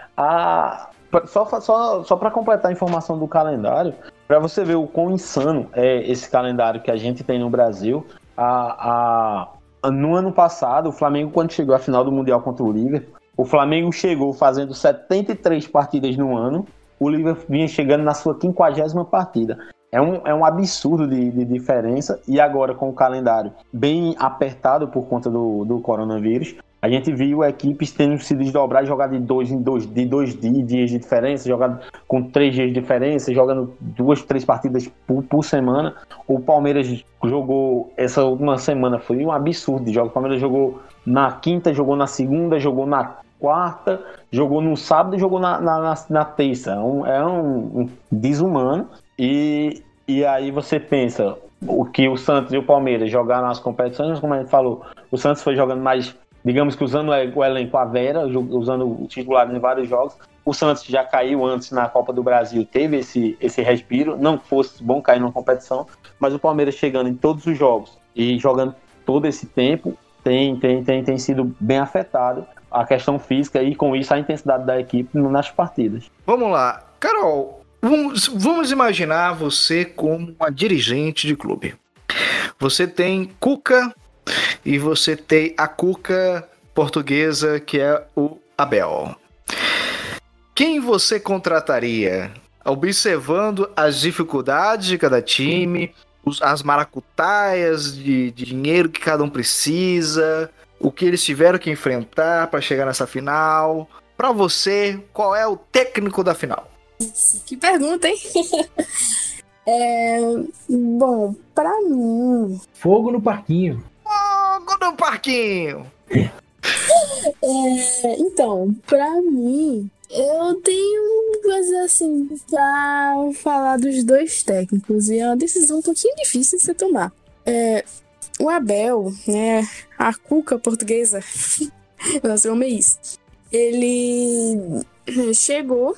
[SPEAKER 2] Só só, só para completar a informação do calendário, para você ver o quão insano é esse calendário que a gente tem no Brasil, a, a, no ano passado, o Flamengo, quando chegou à final do Mundial contra o Liverpool, o Flamengo chegou fazendo 73 partidas no ano, o Liverpool vinha chegando na sua 50 partida. É um, é um absurdo de, de diferença. E agora, com o calendário bem apertado por conta do, do coronavírus, a gente viu equipes tendo se desdobrar jogar de dois em dois, de dois dias de diferença, jogando com três dias de diferença, jogando duas, três partidas por, por, semana. O Palmeiras jogou essa última semana, foi um absurdo de jogos. O Palmeiras jogou na quinta, jogou na segunda, jogou na quarta, jogou no sábado e jogou na, na, na, na terça. É um, é um, um desumano. E, e aí você pensa o que o Santos e o Palmeiras jogaram nas competições, como a gente falou, o Santos foi jogando mais, digamos que usando o elenco a Vera, usando o titular em vários jogos. O Santos já caiu antes na Copa do Brasil, teve esse, esse respiro, não fosse bom cair numa competição, mas o Palmeiras chegando em todos os jogos e jogando todo esse tempo, tem, tem, tem, tem sido bem afetado a questão física e com isso a intensidade da equipe nas partidas.
[SPEAKER 1] Vamos lá. Carol, Vamos, vamos imaginar você como uma dirigente de clube. Você tem Cuca e você tem a Cuca portuguesa, que é o Abel. Quem você contrataria? Observando as dificuldades de cada time, as maracutaias de, de dinheiro que cada um precisa, o que eles tiveram que enfrentar para chegar nessa final. Para você, qual é o técnico da final?
[SPEAKER 4] Que pergunta, hein? é, bom, pra mim.
[SPEAKER 3] Fogo no parquinho.
[SPEAKER 1] Fogo no parquinho!
[SPEAKER 4] É, então, pra mim, eu tenho coisa assim pra falar dos dois técnicos. E é uma decisão um pouquinho difícil de se tomar. É, o Abel, né? A Cuca portuguesa. Nasceu um isso. Ele chegou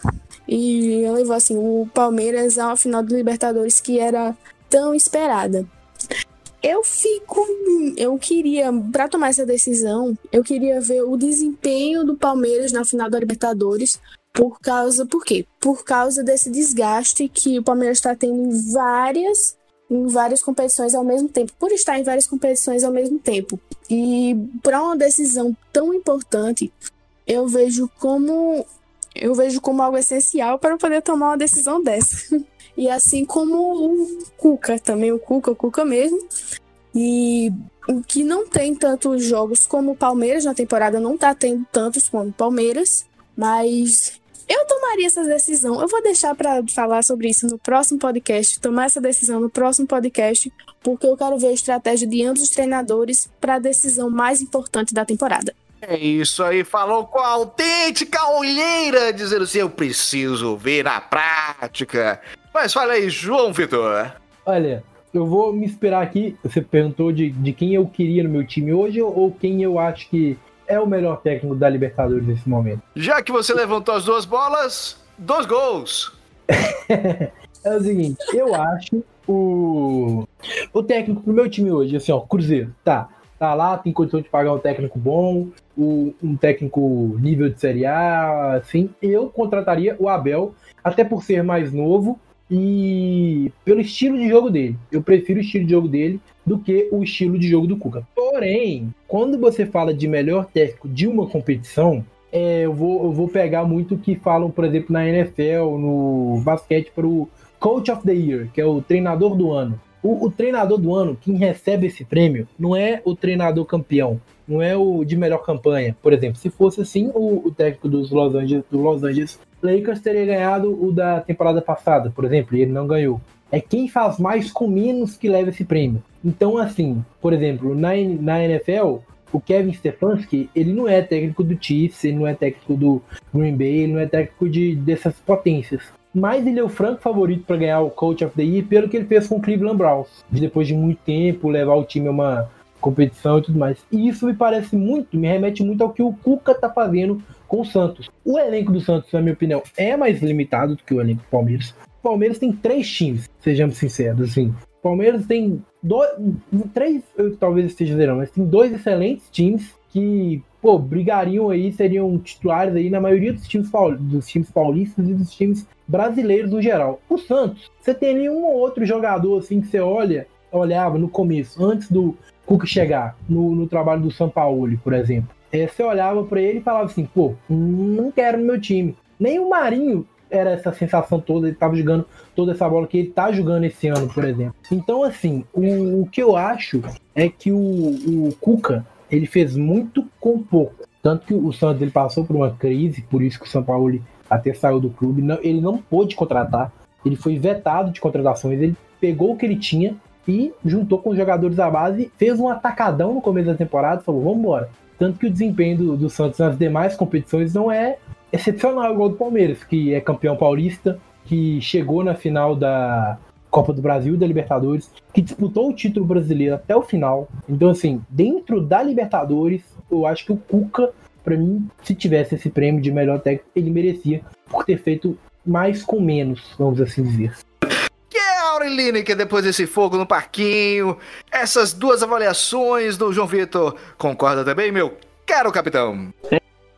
[SPEAKER 4] e levou assim o Palmeiras a uma final do Libertadores que era tão esperada. Eu fico, eu queria para tomar essa decisão, eu queria ver o desempenho do Palmeiras na final da Libertadores por causa, por quê? Por causa desse desgaste que o Palmeiras está tendo em várias em várias competições ao mesmo tempo, por estar em várias competições ao mesmo tempo. E para uma decisão tão importante, eu vejo como eu vejo como algo essencial para poder tomar uma decisão dessa. E assim como o Cuca, também o Cuca, o Cuca mesmo. E o que não tem tantos jogos como o Palmeiras na temporada, não tá tendo tantos como o Palmeiras, mas eu tomaria essa decisão. Eu vou deixar para falar sobre isso no próximo podcast, tomar essa decisão no próximo podcast, porque eu quero ver a estratégia de ambos os treinadores para a decisão mais importante da temporada.
[SPEAKER 1] É isso aí, falou com a autêntica olheira, dizendo assim: eu preciso ver na prática. Mas fala aí, João Vitor.
[SPEAKER 3] Olha, eu vou me esperar aqui. Você perguntou de, de quem eu queria no meu time hoje ou quem eu acho que é o melhor técnico da Libertadores nesse momento.
[SPEAKER 1] Já que você levantou as duas bolas, dois gols.
[SPEAKER 3] é o seguinte, eu acho o, o técnico pro meu time hoje, assim, ó, Cruzeiro, tá. tá lá, tem condição de pagar um técnico bom, um técnico nível de Série A, assim, eu contrataria o Abel, até por ser mais novo e pelo estilo de jogo dele. Eu prefiro o estilo de jogo dele do que o estilo de jogo do Cuca. Porém, quando você fala de melhor técnico de uma competição, é, eu, vou, eu vou pegar muito o que falam, por exemplo, na NFL, no basquete, para o Coach of the Year, que é o treinador do ano. O, o, treinador do ano, quem recebe esse prêmio, não é o treinador campeão, não é o de melhor campanha. Por exemplo, se fosse assim, o, o técnico dos Los Angeles, do Los Angeles Lakers teria ganhado o da temporada passada, por exemplo, e ele não ganhou. É quem faz mais com menos que leva esse prêmio. Então, assim, por exemplo, na, na NFL, o Kevin Stefanski, ele não é técnico do Chiefs, ele não é técnico do Green Bay, ele não é técnico de, dessas potências mas ele é o franco favorito para ganhar o Coach of the Year pelo que ele fez com o Cleveland Browns, de depois de muito tempo levar o time a uma competição e tudo mais. E isso me parece muito, me remete muito ao que o Cuca tá fazendo com o Santos. O elenco do Santos, na minha opinião, é mais limitado do que o elenco do Palmeiras. O Palmeiras tem três times, sejamos sinceros, assim. O Palmeiras tem dois, três, eu talvez esteja zerando, mas tem dois excelentes times que pô, brigariam aí, seriam titulares aí na maioria dos times, dos times paulistas e dos times brasileiros no geral. O Santos, você tem ali um ou outro jogador assim que você olha, olhava no começo, antes do Cuca chegar no, no trabalho do São Paulo, por exemplo. É, você olhava para ele e falava assim, pô, não quero no meu time. Nem o Marinho era essa sensação toda, ele tava jogando toda essa bola que ele tá jogando esse ano, por exemplo. Então, assim, o, o que eu acho é que o, o Cuca, ele fez muito com pouco. Tanto que o Santos ele passou por uma crise, por isso que o São Paulo até saiu do clube. Não, ele não pôde contratar, ele foi vetado de contratações. Ele pegou o que ele tinha e juntou com os jogadores da base, fez um atacadão no começo da temporada falou: vamos embora. Tanto que o desempenho do, do Santos nas demais competições não é excepcional igual do Palmeiras, que é campeão paulista, que chegou na final da, Copa do Brasil e da Libertadores, que disputou o título brasileiro até o final. Então, assim, dentro da Libertadores, eu acho que o Cuca, para mim, se tivesse esse prêmio de melhor técnico, ele merecia por ter feito mais com menos, vamos assim dizer.
[SPEAKER 1] Que é Aureline, que depois desse fogo no parquinho, essas duas avaliações do João Vitor, concorda também, meu caro capitão?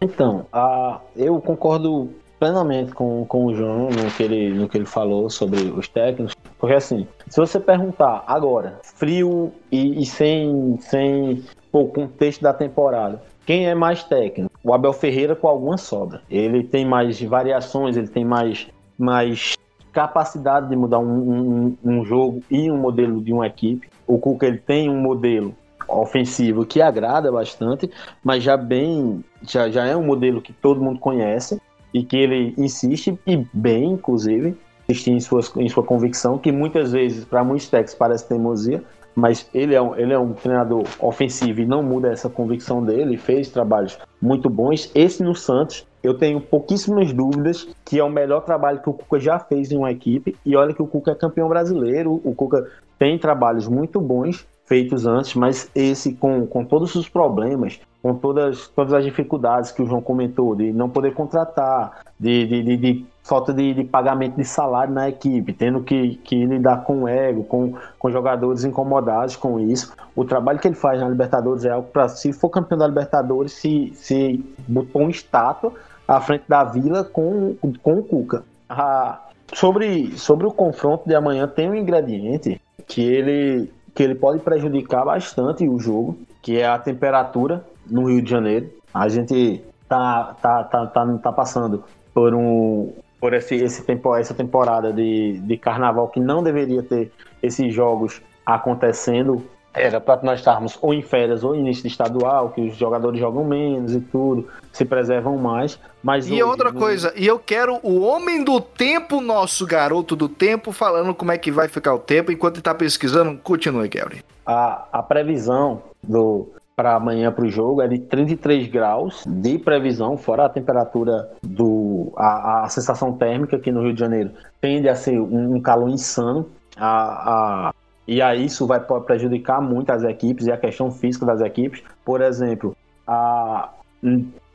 [SPEAKER 2] Então, uh, eu concordo plenamente com, com o João no que, ele, no que ele falou sobre os técnicos. Porque assim, se você perguntar agora, frio e, e sem, sem o contexto da temporada, quem é mais técnico? O Abel Ferreira com alguma sobra. Ele tem mais variações, ele tem mais, mais capacidade de mudar um, um, um jogo e um modelo de uma equipe. O Cuca ele tem um modelo ofensivo que agrada bastante, mas já bem já, já é um modelo que todo mundo conhece e que ele insiste, e bem, inclusive, insiste em, suas, em sua convicção, que muitas vezes, para muitos técnicos, parece teimosia, mas ele é, um, ele é um treinador ofensivo e não muda essa convicção dele, fez trabalhos muito bons. Esse no Santos, eu tenho pouquíssimas dúvidas que é o melhor trabalho que o Cuca já fez em uma equipe. E olha que o Cuca é campeão brasileiro, o Cuca tem trabalhos muito bons feitos antes, mas esse com, com todos os problemas, com todas, todas as dificuldades que o João comentou, de não poder contratar, de, de, de, de falta de, de, pagamento de salário na equipe, tendo que, que lidar com o ego, com, com jogadores incomodados com isso. O trabalho que ele faz na Libertadores é algo para, se for campeão da Libertadores, se, se botou uma estátua à frente da vila com, com o Cuca. Ah, sobre, sobre o confronto de amanhã, tem um ingrediente que ele, que ele pode prejudicar bastante o jogo, que é a temperatura no Rio de Janeiro. A gente tá, tá, tá, tá, tá passando por um por esse, esse tempo, essa temporada de, de carnaval que não deveria ter esses jogos acontecendo. Era para nós estarmos ou em férias ou início de estadual, que os jogadores jogam menos e tudo, se preservam mais. Mas
[SPEAKER 1] e hoje, outra coisa, e eu quero o homem do tempo, nosso garoto do tempo, falando como é que vai ficar o tempo. Enquanto ele está pesquisando, continue, Kelly.
[SPEAKER 2] A, a previsão do, para amanhã para o jogo é de 33 graus de previsão, fora a temperatura do. a, a sensação térmica aqui no Rio de Janeiro tende a ser um, um calor insano. A, a, e aí isso vai prejudicar muito as equipes e a questão física das equipes. Por exemplo, a,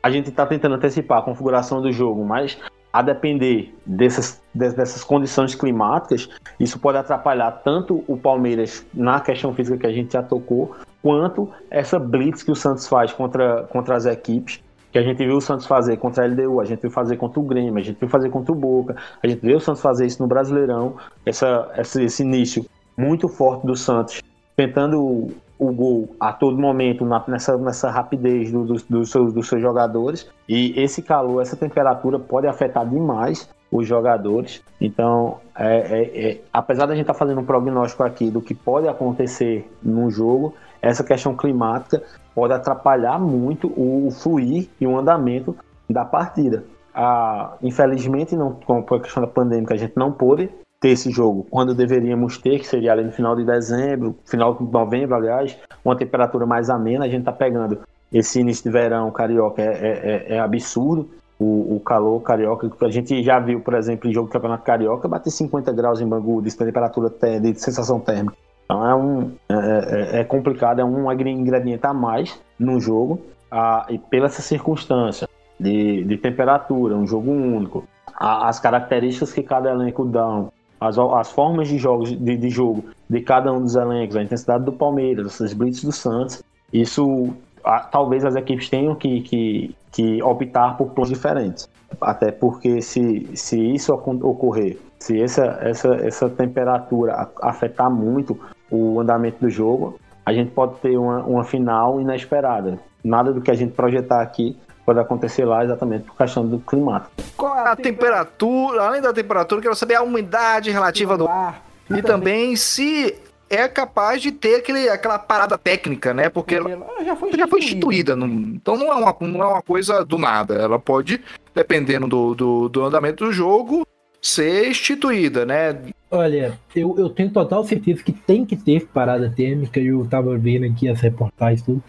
[SPEAKER 2] a gente está tentando antecipar a configuração do jogo, mas a depender dessas, dessas condições climáticas, isso pode atrapalhar tanto o Palmeiras na questão física que a gente já tocou, quanto essa blitz que o Santos faz contra, contra as equipes, que a gente viu o Santos fazer contra a LDU, a gente viu fazer contra o Grêmio, a gente viu fazer contra o Boca, a gente viu o Santos fazer isso no Brasileirão, essa, esse, esse início muito forte do Santos, tentando o, o gol a todo momento na, nessa, nessa rapidez do, do, dos, seus, dos seus jogadores, e esse calor, essa temperatura pode afetar demais os jogadores. Então, é, é, é, apesar da gente estar tá fazendo um prognóstico aqui do que pode acontecer no jogo, essa questão climática pode atrapalhar muito o fluir e o andamento da partida. Ah, infelizmente, não, por a questão da pandemia, a gente não pôde ter esse jogo quando deveríamos ter, que seria ali no final de dezembro, final de novembro, aliás, uma temperatura mais amena. A gente está pegando esse início de verão carioca, é, é, é, é absurdo o, o, calor carioca. A gente já viu, por exemplo, em jogo do Campeonato Carioca, bater 50 graus em Bangu de temperatura de sensação térmica. Então é, um, é, é, é complicado, é um ingrediente a mais no jogo. A, e pela essa circunstância de, de temperatura, um jogo único, a, as características que cada elenco dão, as, as formas de, jogos, de, de jogo de cada um dos elencos, a intensidade do Palmeiras, essas blitz do Santos, isso a, talvez as equipes tenham que, que, que optar por planos diferentes. Até porque se, se isso ocorrer, se essa, essa, essa temperatura afetar muito o andamento do jogo, a gente pode ter uma, uma final inesperada. Nada do que a gente projetar aqui pode acontecer lá exatamente por questão do climático.
[SPEAKER 1] Qual é a temperatura, além da temperatura, quero saber a umidade relativa do ar. E também se é capaz de ter aquele, aquela parada técnica, né? Porque ela já foi, já foi instituída. Não, então não é, uma, não é uma coisa do nada. Ela pode, dependendo do, do, do andamento do jogo, ser instituída, né?
[SPEAKER 3] Olha, eu, eu tenho total certeza que tem que ter parada térmica. Eu tava vendo aqui as reportagens tudo.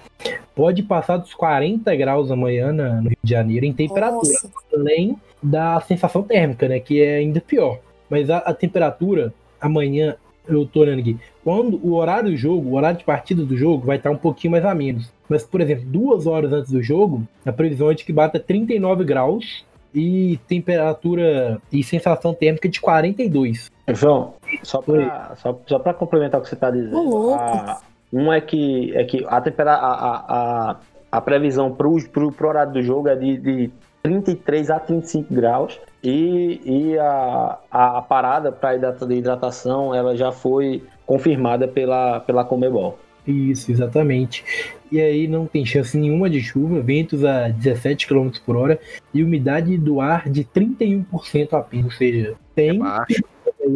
[SPEAKER 3] Pode passar dos 40 graus amanhã no Rio de Janeiro em temperatura, Nossa. além da sensação térmica, né? Que é ainda pior. Mas a, a temperatura amanhã eu tô olhando aqui, quando o horário do jogo, o horário de partida do jogo vai estar um pouquinho mais a menos. Mas, por exemplo, duas horas antes do jogo, a previsão é de que bata 39 graus e temperatura e sensação térmica de 42.
[SPEAKER 2] João, só para só, só pra complementar o que você está dizendo, a, um é que, é que a, tempera, a, a, a previsão para o horário do jogo é de, de 33 a 35 graus e, e a, a parada para hidratação ela já foi confirmada pela, pela Comebol.
[SPEAKER 3] Isso, exatamente. E aí não tem chance nenhuma de chuva, ventos a 17 km por hora e umidade do ar de 31% apenas, ou seja, tem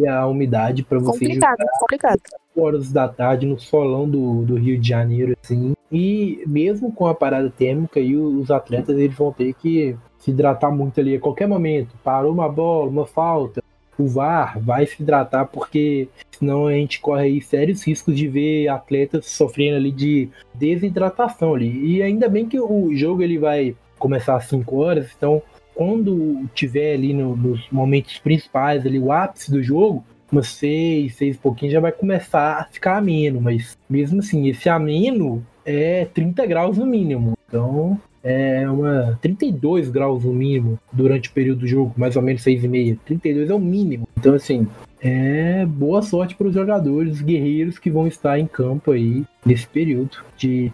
[SPEAKER 3] é a umidade para você
[SPEAKER 4] complicado, jogar complicado.
[SPEAKER 3] horas da tarde no solão do, do Rio de Janeiro, assim. E mesmo com a parada térmica, e os atletas eles vão ter que se hidratar muito ali a qualquer momento. Parou uma bola, uma falta, o VAR vai se hidratar porque senão a gente corre aí sérios riscos de ver atletas sofrendo ali de desidratação ali. E ainda bem que o jogo ele vai começar às 5 horas, então quando tiver ali no, nos momentos principais ali o ápice do jogo, umas 6, 6 e pouquinho já vai começar a ficar ameno, mas mesmo assim, esse ameno é 30 graus no mínimo. Então, é uma 32 graus no mínimo durante o período do jogo, mais ou menos 6,5. 32 é o mínimo. Então, assim, é boa sorte para os jogadores, guerreiros que vão estar em campo aí nesse período de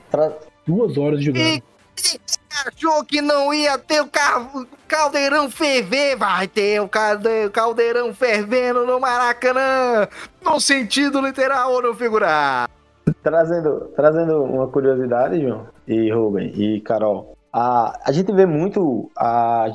[SPEAKER 3] duas horas jogando. E
[SPEAKER 1] achou que não ia ter o caldeirão ferver? Vai ter o caldeirão fervendo no Maracanã, no sentido literal ou no figurado.
[SPEAKER 2] Trazendo, trazendo uma curiosidade, João, e Rubem, e Carol, a, a gente vê muito a,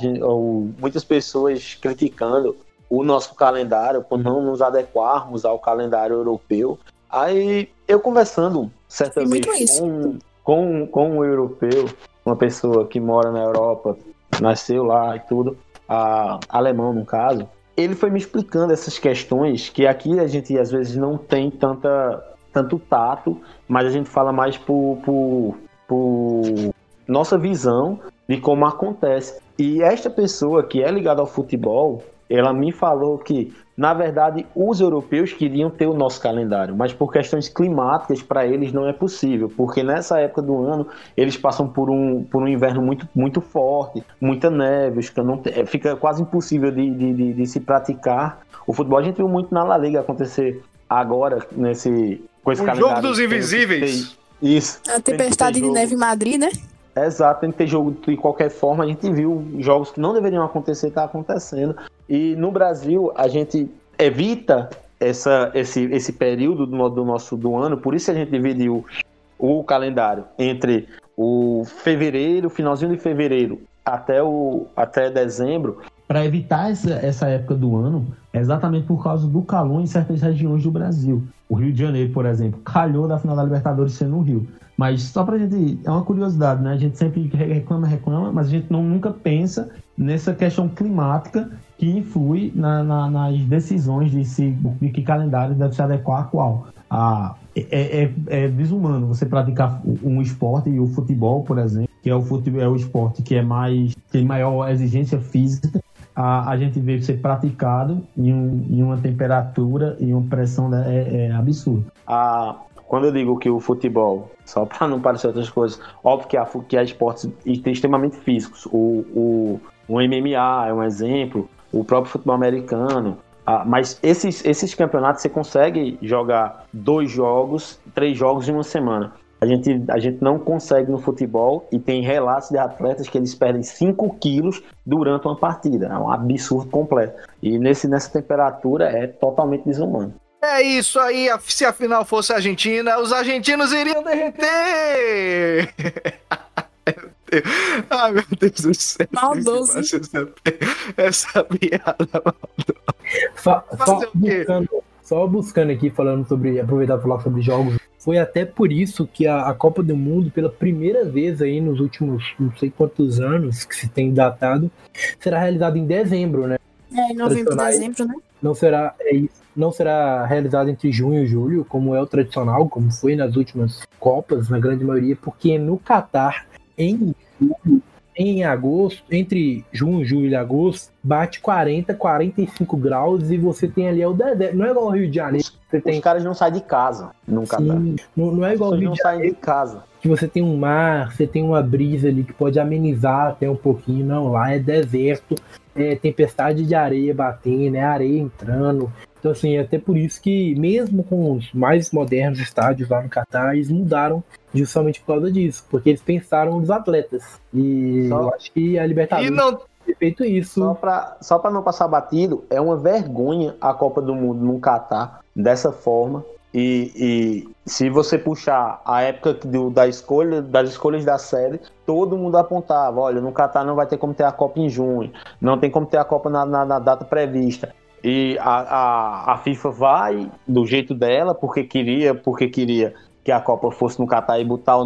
[SPEAKER 2] muitas pessoas criticando o nosso calendário por não nos adequarmos ao calendário europeu. Aí eu conversando certa vez com, com, com um europeu, uma pessoa que mora na Europa, nasceu lá e tudo, a, alemão no caso, ele foi me explicando essas questões que aqui a gente às vezes não tem tanta, tanto tato, mas a gente fala mais por, por, por nossa visão de como acontece. E esta pessoa que é ligada ao futebol, ela me falou que, na verdade, os europeus queriam ter o nosso calendário, mas por questões climáticas para eles não é possível, porque nessa época do ano eles passam por um, por um inverno muito, muito forte, muita neve, não, fica quase impossível de, de, de, de se praticar. O futebol a gente viu muito na La Liga acontecer agora, nesse,
[SPEAKER 1] com esse o calendário. jogo dos invisíveis
[SPEAKER 2] Isso.
[SPEAKER 4] A tempestade de neve em Madrid, né?
[SPEAKER 2] Exato, tem que ter jogo de qualquer forma. A gente viu jogos que não deveriam acontecer, tá acontecendo. E no Brasil, a gente evita essa, esse, esse período do, do nosso do ano, por isso a gente dividiu o calendário entre o fevereiro, finalzinho de fevereiro até, o, até dezembro.
[SPEAKER 5] Para evitar essa, essa época do ano, é exatamente por causa do calor em certas regiões do Brasil. O Rio de Janeiro, por exemplo, calhou da final da Libertadores ser no Rio. Mas só pra gente. É uma curiosidade, né? A gente sempre reclama, reclama, mas a gente não, nunca pensa nessa questão climática que influi na, na, nas decisões de, se, de que calendário deve se adequar a qual. A, é, é, é, desumano você praticar um esporte e o futebol, por exemplo, que é o futebol é o esporte que é mais tem maior exigência física, a, a gente vê ser praticado em, um, em uma temperatura e uma pressão né, é, é absurda.
[SPEAKER 2] A, quando eu digo que o futebol, só para não parecer outras coisas, óbvio que há, que há esportes extremamente físicos. O, o, o MMA é um exemplo, o próprio futebol americano. Ah, mas esses, esses campeonatos você consegue jogar dois jogos, três jogos em uma semana. A gente, a gente não consegue no futebol e tem relatos de atletas que eles perdem 5 quilos durante uma partida. É um absurdo completo. E nesse, nessa temperatura é totalmente desumano.
[SPEAKER 1] É isso aí, se a final fosse Argentina, os argentinos iriam derreter! Ai, meu Deus do céu.
[SPEAKER 4] Maldoso.
[SPEAKER 1] Essa, essa piada
[SPEAKER 3] só, só, buscando, só, buscando, aqui, falando sobre. Aproveitar para falar sobre jogos. Foi até por isso que a, a, Copa do Mundo, pela primeira vez aí nos últimos não sei quantos anos que se tem datado, será realizada em dezembro, né?
[SPEAKER 4] É, em novembro, dezembro, né?
[SPEAKER 3] Não será, é isso não será realizado entre junho e julho, como é o tradicional, como foi nas últimas Copas, na grande maioria, porque no Catar, em julho, em agosto, entre junho, julho e agosto, bate 40, 45 graus e você tem ali é o deserto. Não é igual ao Rio de Janeiro. Você
[SPEAKER 2] Os
[SPEAKER 3] tem...
[SPEAKER 2] caras não saem de casa Catar. Sim,
[SPEAKER 3] não, não é igual ao Rio
[SPEAKER 2] não
[SPEAKER 3] de Janeiro.
[SPEAKER 2] saem de casa.
[SPEAKER 3] Que você tem um mar, você tem uma brisa ali que pode amenizar até um pouquinho. Não, lá é deserto, é tempestade de areia batendo, é areia entrando, então, assim, é até por isso que, mesmo com os mais modernos estádios lá no Catar, eles mudaram justamente por causa disso, porque eles pensaram nos atletas. E Só... eu acho que a Libertadores.
[SPEAKER 1] E não
[SPEAKER 3] feito isso.
[SPEAKER 2] Só para só pra não passar batido, é uma vergonha a Copa do Mundo no Catar dessa forma. E, e, se você puxar a época do, da escolha, das escolhas da série, todo mundo apontava: olha, no Catar não vai ter como ter a Copa em junho, não tem como ter a Copa na, na, na data prevista. E a, a, a FIFA vai do jeito dela, porque queria, porque queria que a Copa fosse no Catar e botar o,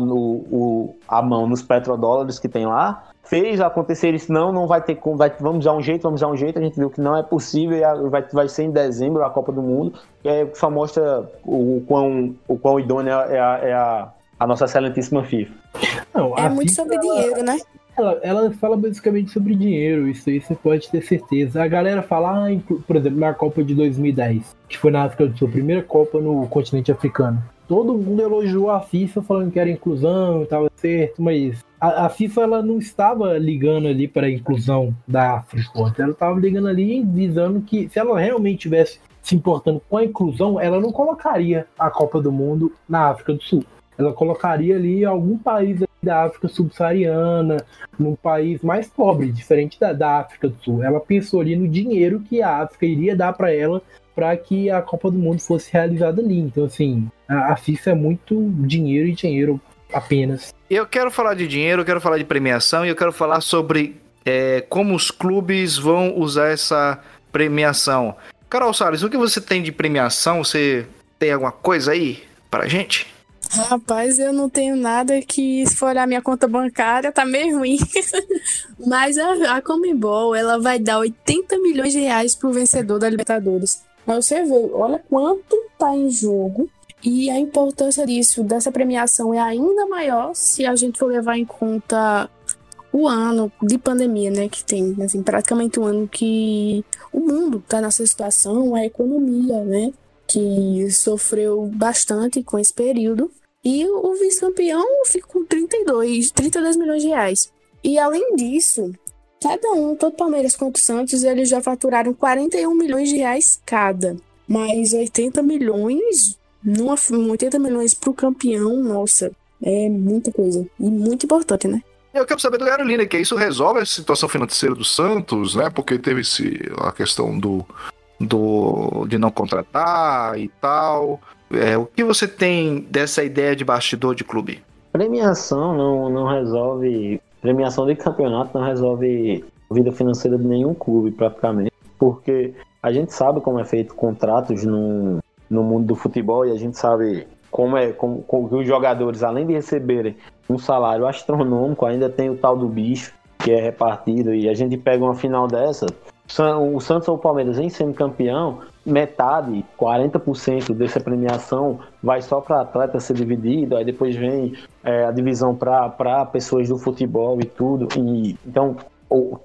[SPEAKER 2] o, a mão nos petrodólares que tem lá. Fez acontecer isso, não, não vai ter como, vai, vamos dar um jeito, vamos dar um jeito. A gente viu que não é possível vai, vai ser em dezembro a Copa do Mundo. E aí só mostra o, o quão, o quão idônea é a, é a, a nossa excelentíssima FIFA.
[SPEAKER 4] Não, é muito FIFA, sobre dinheiro, né?
[SPEAKER 3] Ela, ela fala basicamente sobre dinheiro, isso aí você pode ter certeza. A galera fala, ah, por exemplo, na Copa de 2010, que foi na África do Sul, primeira Copa no continente africano. Todo mundo elogiou a FIFA falando que era inclusão, estava certo, mas a, a, FIFA ela não estava ligando ali para a inclusão da África, ela estava ligando ali visando que se ela realmente tivesse se importando com a inclusão, ela não colocaria a Copa do Mundo na África do Sul. Ela colocaria ali algum país da África subsaariana, num país mais pobre, diferente da, da África do Sul. Ela pensou ali no dinheiro que a África iria dar para ela para que a Copa do Mundo fosse realizada ali. Então, assim, a, a FIFA é muito dinheiro e dinheiro apenas.
[SPEAKER 1] Eu quero falar de dinheiro, eu quero falar de premiação e eu quero falar sobre é, como os clubes vão usar essa premiação. Carol Salles, o que você tem de premiação? Você tem alguma coisa aí pra gente?
[SPEAKER 4] Rapaz, eu não tenho nada que, se for olhar minha conta bancária, tá meio ruim. Mas a, a Comembol, ela vai dar 80 milhões de reais pro vencedor da Libertadores. Mas você vê, olha quanto tá em jogo. E a importância disso, dessa premiação, é ainda maior se a gente for levar em conta o ano de pandemia, né, que tem, assim, praticamente um ano que o mundo tá nessa situação, a economia, né, que sofreu bastante com esse período. E o vice-campeão fica com 32, 32 milhões de reais. E além disso, cada um, tanto Palmeiras quanto Santos, eles já faturaram 41 milhões de reais cada. Mas 80 milhões, numa, 80 milhões pro campeão, nossa, É muita coisa. E muito importante, né?
[SPEAKER 1] Eu quero saber do Carolina, que isso resolve a situação financeira do Santos, né? Porque teve esse, a questão do, do de não contratar e tal. É, o que você tem dessa ideia de bastidor de clube?
[SPEAKER 2] Premiação não, não resolve. Premiação de campeonato não resolve vida financeira de nenhum clube, praticamente. Porque a gente sabe como é feito contratos no, no mundo do futebol e a gente sabe como é como, como os jogadores, além de receberem um salário astronômico, ainda tem o tal do bicho que é repartido e a gente pega uma final dessa, o Santos ou o Palmeiras em sendo campeão, metade, 40% dessa premiação vai só para atleta ser dividido, aí depois vem é, a divisão para pessoas do futebol e tudo. E, então, o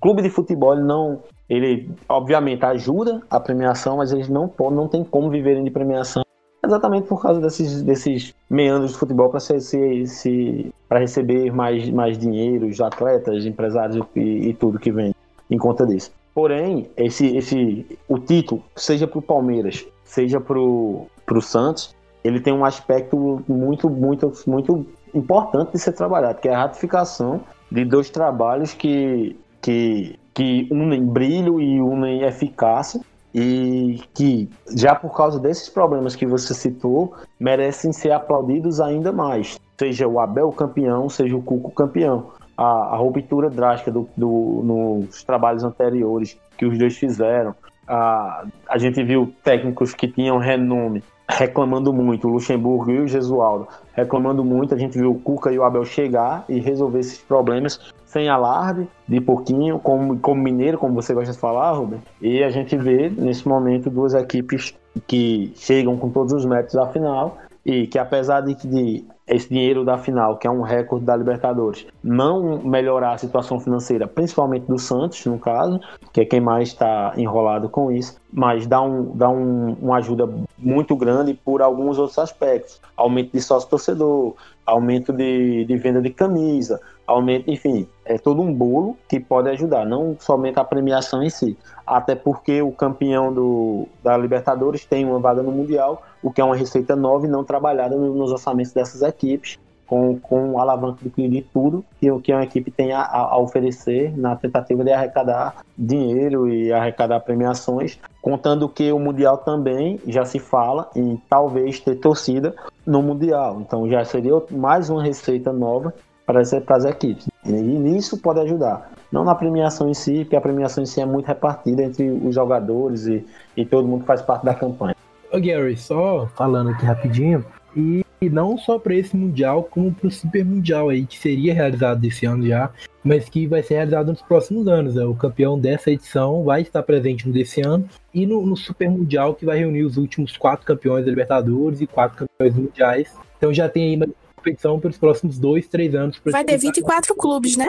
[SPEAKER 2] clube de futebol não ele obviamente ajuda a premiação, mas eles não não tem como viverem de premiação exatamente por causa desses, desses meandros de futebol para receber mais, mais dinheiro, os atletas, empresários e, e, tudo que vem em conta disso. Porém, esse, esse, o título, seja para o Palmeiras, seja para o Santos, ele tem um aspecto muito, muito, muito importante de ser trabalhado, que é a ratificação de dois trabalhos que, que, que unem brilho e unem eficácia e que, já por causa desses problemas que você citou, merecem ser aplaudidos ainda mais. Seja o Abel campeão, seja o Cuco campeão. A, a ruptura drástica do, do, nos trabalhos anteriores que os dois fizeram. A, a gente viu técnicos que tinham renome reclamando muito, o Luxemburgo e o Gesualdo reclamando muito. A gente viu o Cuca e o Abel chegar e resolver esses problemas sem alarde, de pouquinho, como, como mineiro, como você gosta de falar, Ruben. E a gente vê, nesse momento, duas equipes que chegam com todos os méritos à final e que apesar de, de esse dinheiro da final, que é um recorde da Libertadores, não melhorar a situação financeira, principalmente do Santos, no caso, que é quem mais está enrolado com isso, mas dá, um, dá um, uma ajuda muito grande por alguns outros aspectos. Aumento de sócio-torcedor, aumento de, de venda de camisa, aumento, enfim, é todo um bolo que pode ajudar, não somente a premiação em si. Até porque o campeão do, da Libertadores tem uma vaga no Mundial, o que é uma receita nova e não trabalhada nos orçamentos dessas equipes, com, com alavanca de tudo que, que uma equipe tem a, a, oferecer na tentativa de arrecadar dinheiro e arrecadar premiações, contando que o Mundial também já se fala em talvez ter torcida no Mundial. Então já seria mais uma receita nova para as, equipes. E nisso pode ajudar. Não na premiação em si, porque a premiação em si é muito repartida entre os jogadores e, e todo mundo que faz parte da campanha.
[SPEAKER 3] Ô Gary, só falando aqui rapidinho, e não só para esse Mundial, como para o Super Mundial aí, que seria realizado esse ano já, mas que vai ser realizado nos próximos anos. Né? O campeão dessa edição vai estar presente no desse ano, e no, no Super Mundial, que vai reunir os últimos quatro campeões da Libertadores e quatro campeões mundiais. Então já tem aí competição pelos próximos dois, três anos.
[SPEAKER 4] Vai ter 24 clubes, né?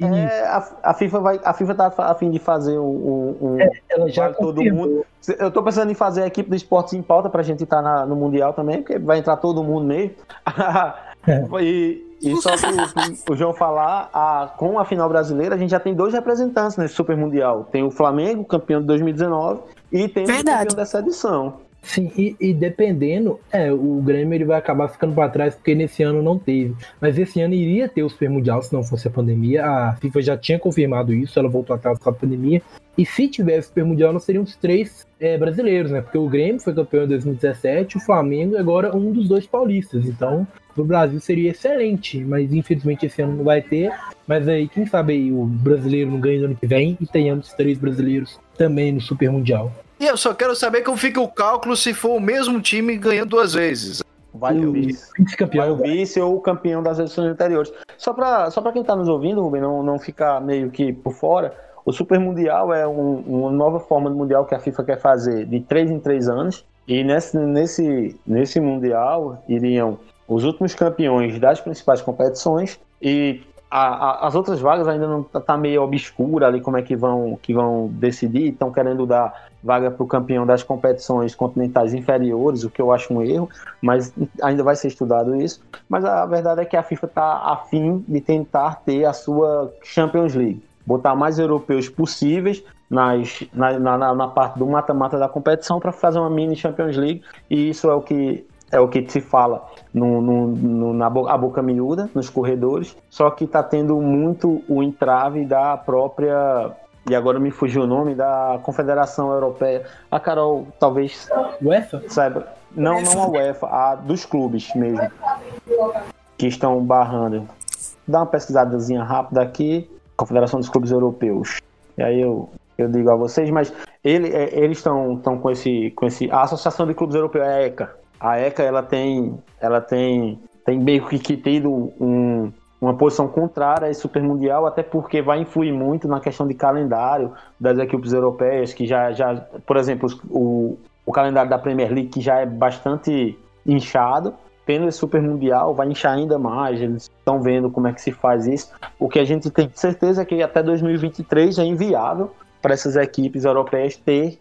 [SPEAKER 2] É, a, a, FIFA vai, a FIFA tá a fim de fazer um, um é,
[SPEAKER 3] ela já todo
[SPEAKER 2] mundo. Eu tô pensando em fazer a equipe do esportes em pauta pra gente estar tá no mundial também, porque vai entrar todo mundo mesmo. é. e, e só que o João falar, a, com a final brasileira, a gente já tem dois representantes nesse Super Mundial. Tem o Flamengo, campeão de 2019, e tem
[SPEAKER 4] Verdade.
[SPEAKER 2] o campeão dessa edição.
[SPEAKER 3] Sim, e, e, dependendo, é, o Grêmio ele vai acabar ficando para trás porque nesse ano não teve. Mas esse ano iria ter o Super Mundial se não fosse a pandemia. A FIFA já tinha confirmado isso, ela voltou atrás com a pandemia. E se tivesse o Super Mundial, nós teríamos três é, brasileiros, né? Porque o Grêmio foi campeão em 2017, o Flamengo é agora um dos dois paulistas. Então, no Brasil seria excelente, mas infelizmente esse ano não vai ter. Mas aí, quem sabe aí o brasileiro não ganha no ano que vem e tenhamos três brasileiros também no Super Mundial.
[SPEAKER 1] E eu só quero saber como fica o cálculo se for o mesmo time ganhando duas vezes.
[SPEAKER 2] Vai o vice-campeão. Vai o vice ou o campeão das edições anteriores. Só para só quem está nos ouvindo, Rubem, não, não ficar meio que por fora, o Super Mundial é um, uma nova forma de mundial que a FIFA quer fazer de três em três anos. E nesse, nesse, nesse Mundial iriam os últimos campeões das principais competições e a, a, as outras vagas ainda não tá, tá, meio obscura ali como é que vão que vão decidir, estão querendo dar vaga para o campeão das competições continentais inferiores, o que eu acho um erro, mas ainda vai ser estudado isso. Mas a verdade é que a FIFA está afim de tentar ter a sua Champions League, botar mais europeus possíveis nas, na, na, na parte do mata-mata da competição para fazer uma mini Champions League, e isso é o que é o que se fala no, no, no, na boca, a boca miúda, nos corredores, só que está tendo muito o entrave da própria. E agora me fugiu o nome da Confederação Europeia. A Carol talvez
[SPEAKER 3] UEFA?
[SPEAKER 2] saiba. Não, não a UEFA, a dos clubes mesmo. Que estão barrando. Dá uma pesquisadazinha rápida aqui. Confederação dos Clubes Europeus. E aí eu, eu digo a vocês, mas ele, é, eles estão com esse, com esse. A Associação de Clubes Europeus, a ECA. A ECA ela tem, ela tem, tem meio que, tido um, uma posição contrária a esse Super Mundial, até porque vai influir muito na questão de calendário das equipes europeias, que já, já por exemplo, o, o calendário da Premier League, que já é bastante inchado, tendo esse Super Mundial, vai inchar ainda mais. Eles estão vendo como é que se faz isso. O que a gente tem certeza é que até 2023 é inviável para essas equipes europeias ter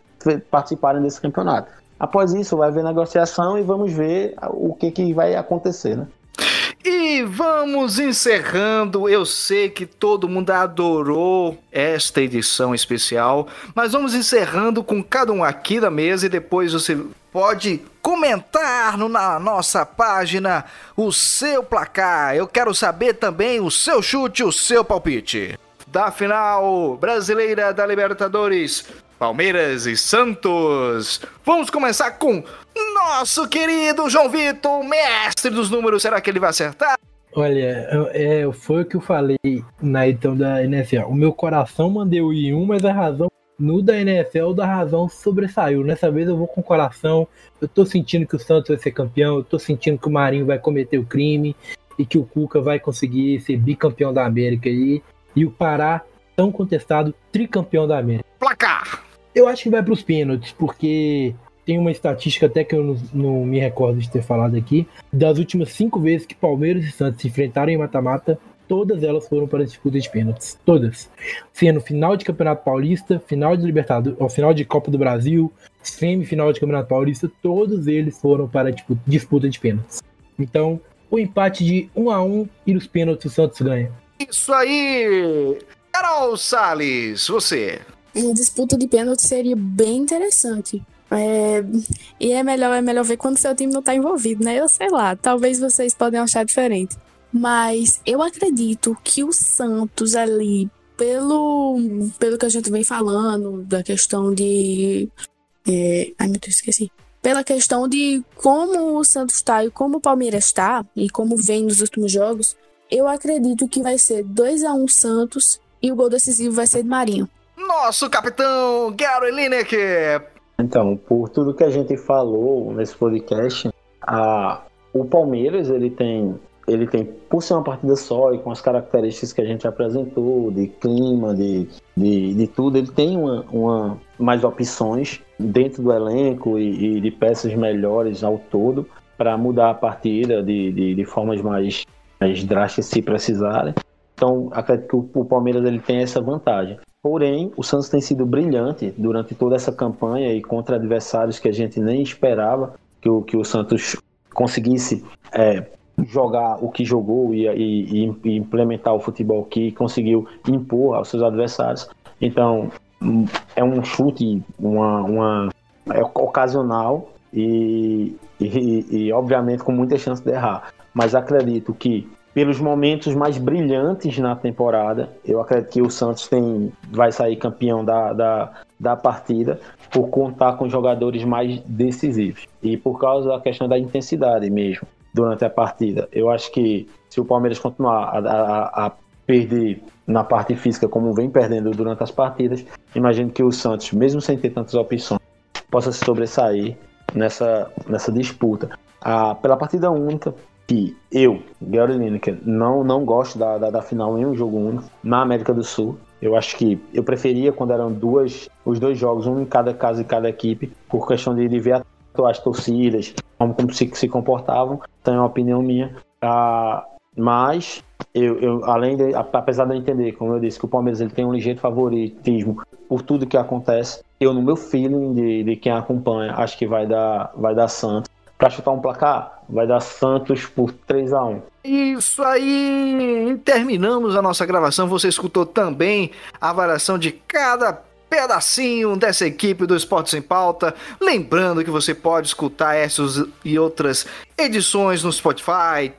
[SPEAKER 2] participarem desse campeonato. Após isso, vai haver negociação e vamos ver o que, que vai acontecer, né?
[SPEAKER 1] E vamos encerrando. Eu sei que todo mundo adorou esta edição especial, mas vamos encerrando com cada um aqui da mesa e depois você pode comentar no, na nossa página o seu placar. Eu quero saber também o seu chute, o seu palpite. Da final brasileira da Libertadores, Palmeiras e Santos. Vamos começar com nosso querido João Vitor, mestre dos números. Será que ele vai acertar?
[SPEAKER 3] Olha, é, foi o que eu falei na edição da NFL. O meu coração mandou ir em um, mas a razão no da NFL, da razão sobressaiu. Nessa vez eu vou com o coração. Eu tô sentindo que o Santos vai ser campeão. Eu tô sentindo que o Marinho vai cometer o crime. E que o Cuca vai conseguir ser bicampeão da América aí. E o Pará, tão contestado, tricampeão da América.
[SPEAKER 1] Placar!
[SPEAKER 3] Eu acho que vai para os pênaltis, porque tem uma estatística até que eu não, não, me recordo de ter falado aqui. Das últimas cinco vezes que Palmeiras e Santos se enfrentaram em mata-mata, todas elas foram para disputa de pênaltis. Todas. Sendo final de Campeonato Paulista, final de Libertadores, final de Copa do Brasil, semifinal de Campeonato Paulista, todos eles foram para tipo, disputa de pênaltis. Então, o empate de 1 a 1 e os pênaltis o Santos ganha.
[SPEAKER 1] Isso aí! Carol Salles, você.
[SPEAKER 4] Uma disputa de pênalti seria bem interessante. É, e é melhor, é melhor ver quando seu time não tá envolvido, né? Eu sei lá, talvez vocês podem achar diferente. Mas eu acredito que o Santos ali, pelo, pelo que a gente vem falando, da questão de. É, ai meu Deus, esqueci. Pela questão de como o Santos tá e como o Palmeiras está, e como vem nos últimos jogos, eu acredito que vai ser 2 a 1 Santos e o gol decisivo vai ser de Marinho
[SPEAKER 1] nosso capitão Gary Lineker.
[SPEAKER 2] Então, por tudo que a gente falou nesse podcast, a, o Palmeiras ele tem, ele tem, por ser uma partida só e com as características que a gente apresentou, de clima, de, de, de tudo, ele tem uma, uma, mais opções dentro do elenco e, e de peças melhores ao todo para mudar a partida de, de, de formas mais, mais drásticas se precisarem. Então, acredito que o, o Palmeiras ele tem essa vantagem. Porém, o Santos tem sido brilhante durante toda essa campanha e contra adversários que a gente nem esperava que o, que o Santos conseguisse é, jogar o que jogou e, e, e, implementar o futebol que conseguiu impor aos seus adversários. Então, é um chute, uma, uma é ocasional e, e, e, obviamente, com muita chance de errar. Mas acredito que pelos momentos mais brilhantes na temporada. Eu acredito que o Santos tem, vai sair campeão da, da, da partida por contar com jogadores mais decisivos e por causa da questão da intensidade mesmo durante a partida. Eu acho que se o Palmeiras continuar a, a, a perder na parte física como vem perdendo durante as partidas, imagino que o Santos, mesmo sem ter tantas opções, possa se sobressair nessa, nessa disputa. Ah, pela partida única, que eu, Gary Lineker, não, não gosto da, da, da, final em um jogo único na América do Sul. Eu acho que eu preferia quando eram duas, os dois jogos, um em cada casa e cada equipe, por questão de, de ver as torcidas, como, como se, se comportavam. Então é uma opinião minha. Ah, mas eu, eu, além de, apesar de eu entender, como eu disse, que o Palmeiras ele tem um ligeiro favoritismo por tudo que acontece, eu no meu feeling de, de quem acompanha, acho que vai dar, vai dar Santos. Para chutar um placar, vai dar Santos por 3 a 1
[SPEAKER 1] Isso aí! Terminamos a nossa gravação. Você escutou também a avaliação de cada pedacinho dessa equipe do Esportes em Pauta. Lembrando que você pode escutar essas e outras edições no Spotify,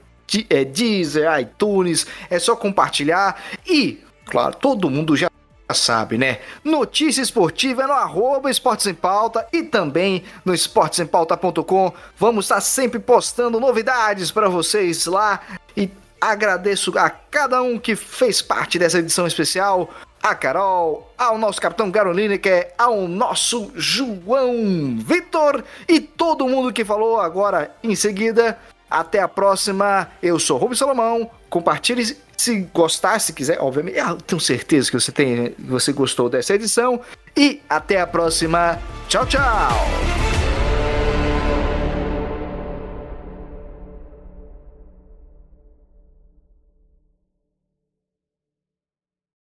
[SPEAKER 1] é, Deezer, iTunes. É só compartilhar e, claro, todo mundo já sabe, né? Notícia esportiva no arroba Esportes em Pauta e também no esportesempauta.com. Vamos estar sempre postando novidades para vocês lá e agradeço a cada um que fez parte dessa edição especial. A Carol, ao nosso capitão Garolineker, ao nosso João Vitor e todo mundo que falou agora em seguida. Até a próxima. Eu sou Rubens Salomão. Compartilhe se gostar, se quiser, obviamente. Eu tenho certeza que você tem, você gostou dessa edição. E até a próxima. Tchau, tchau.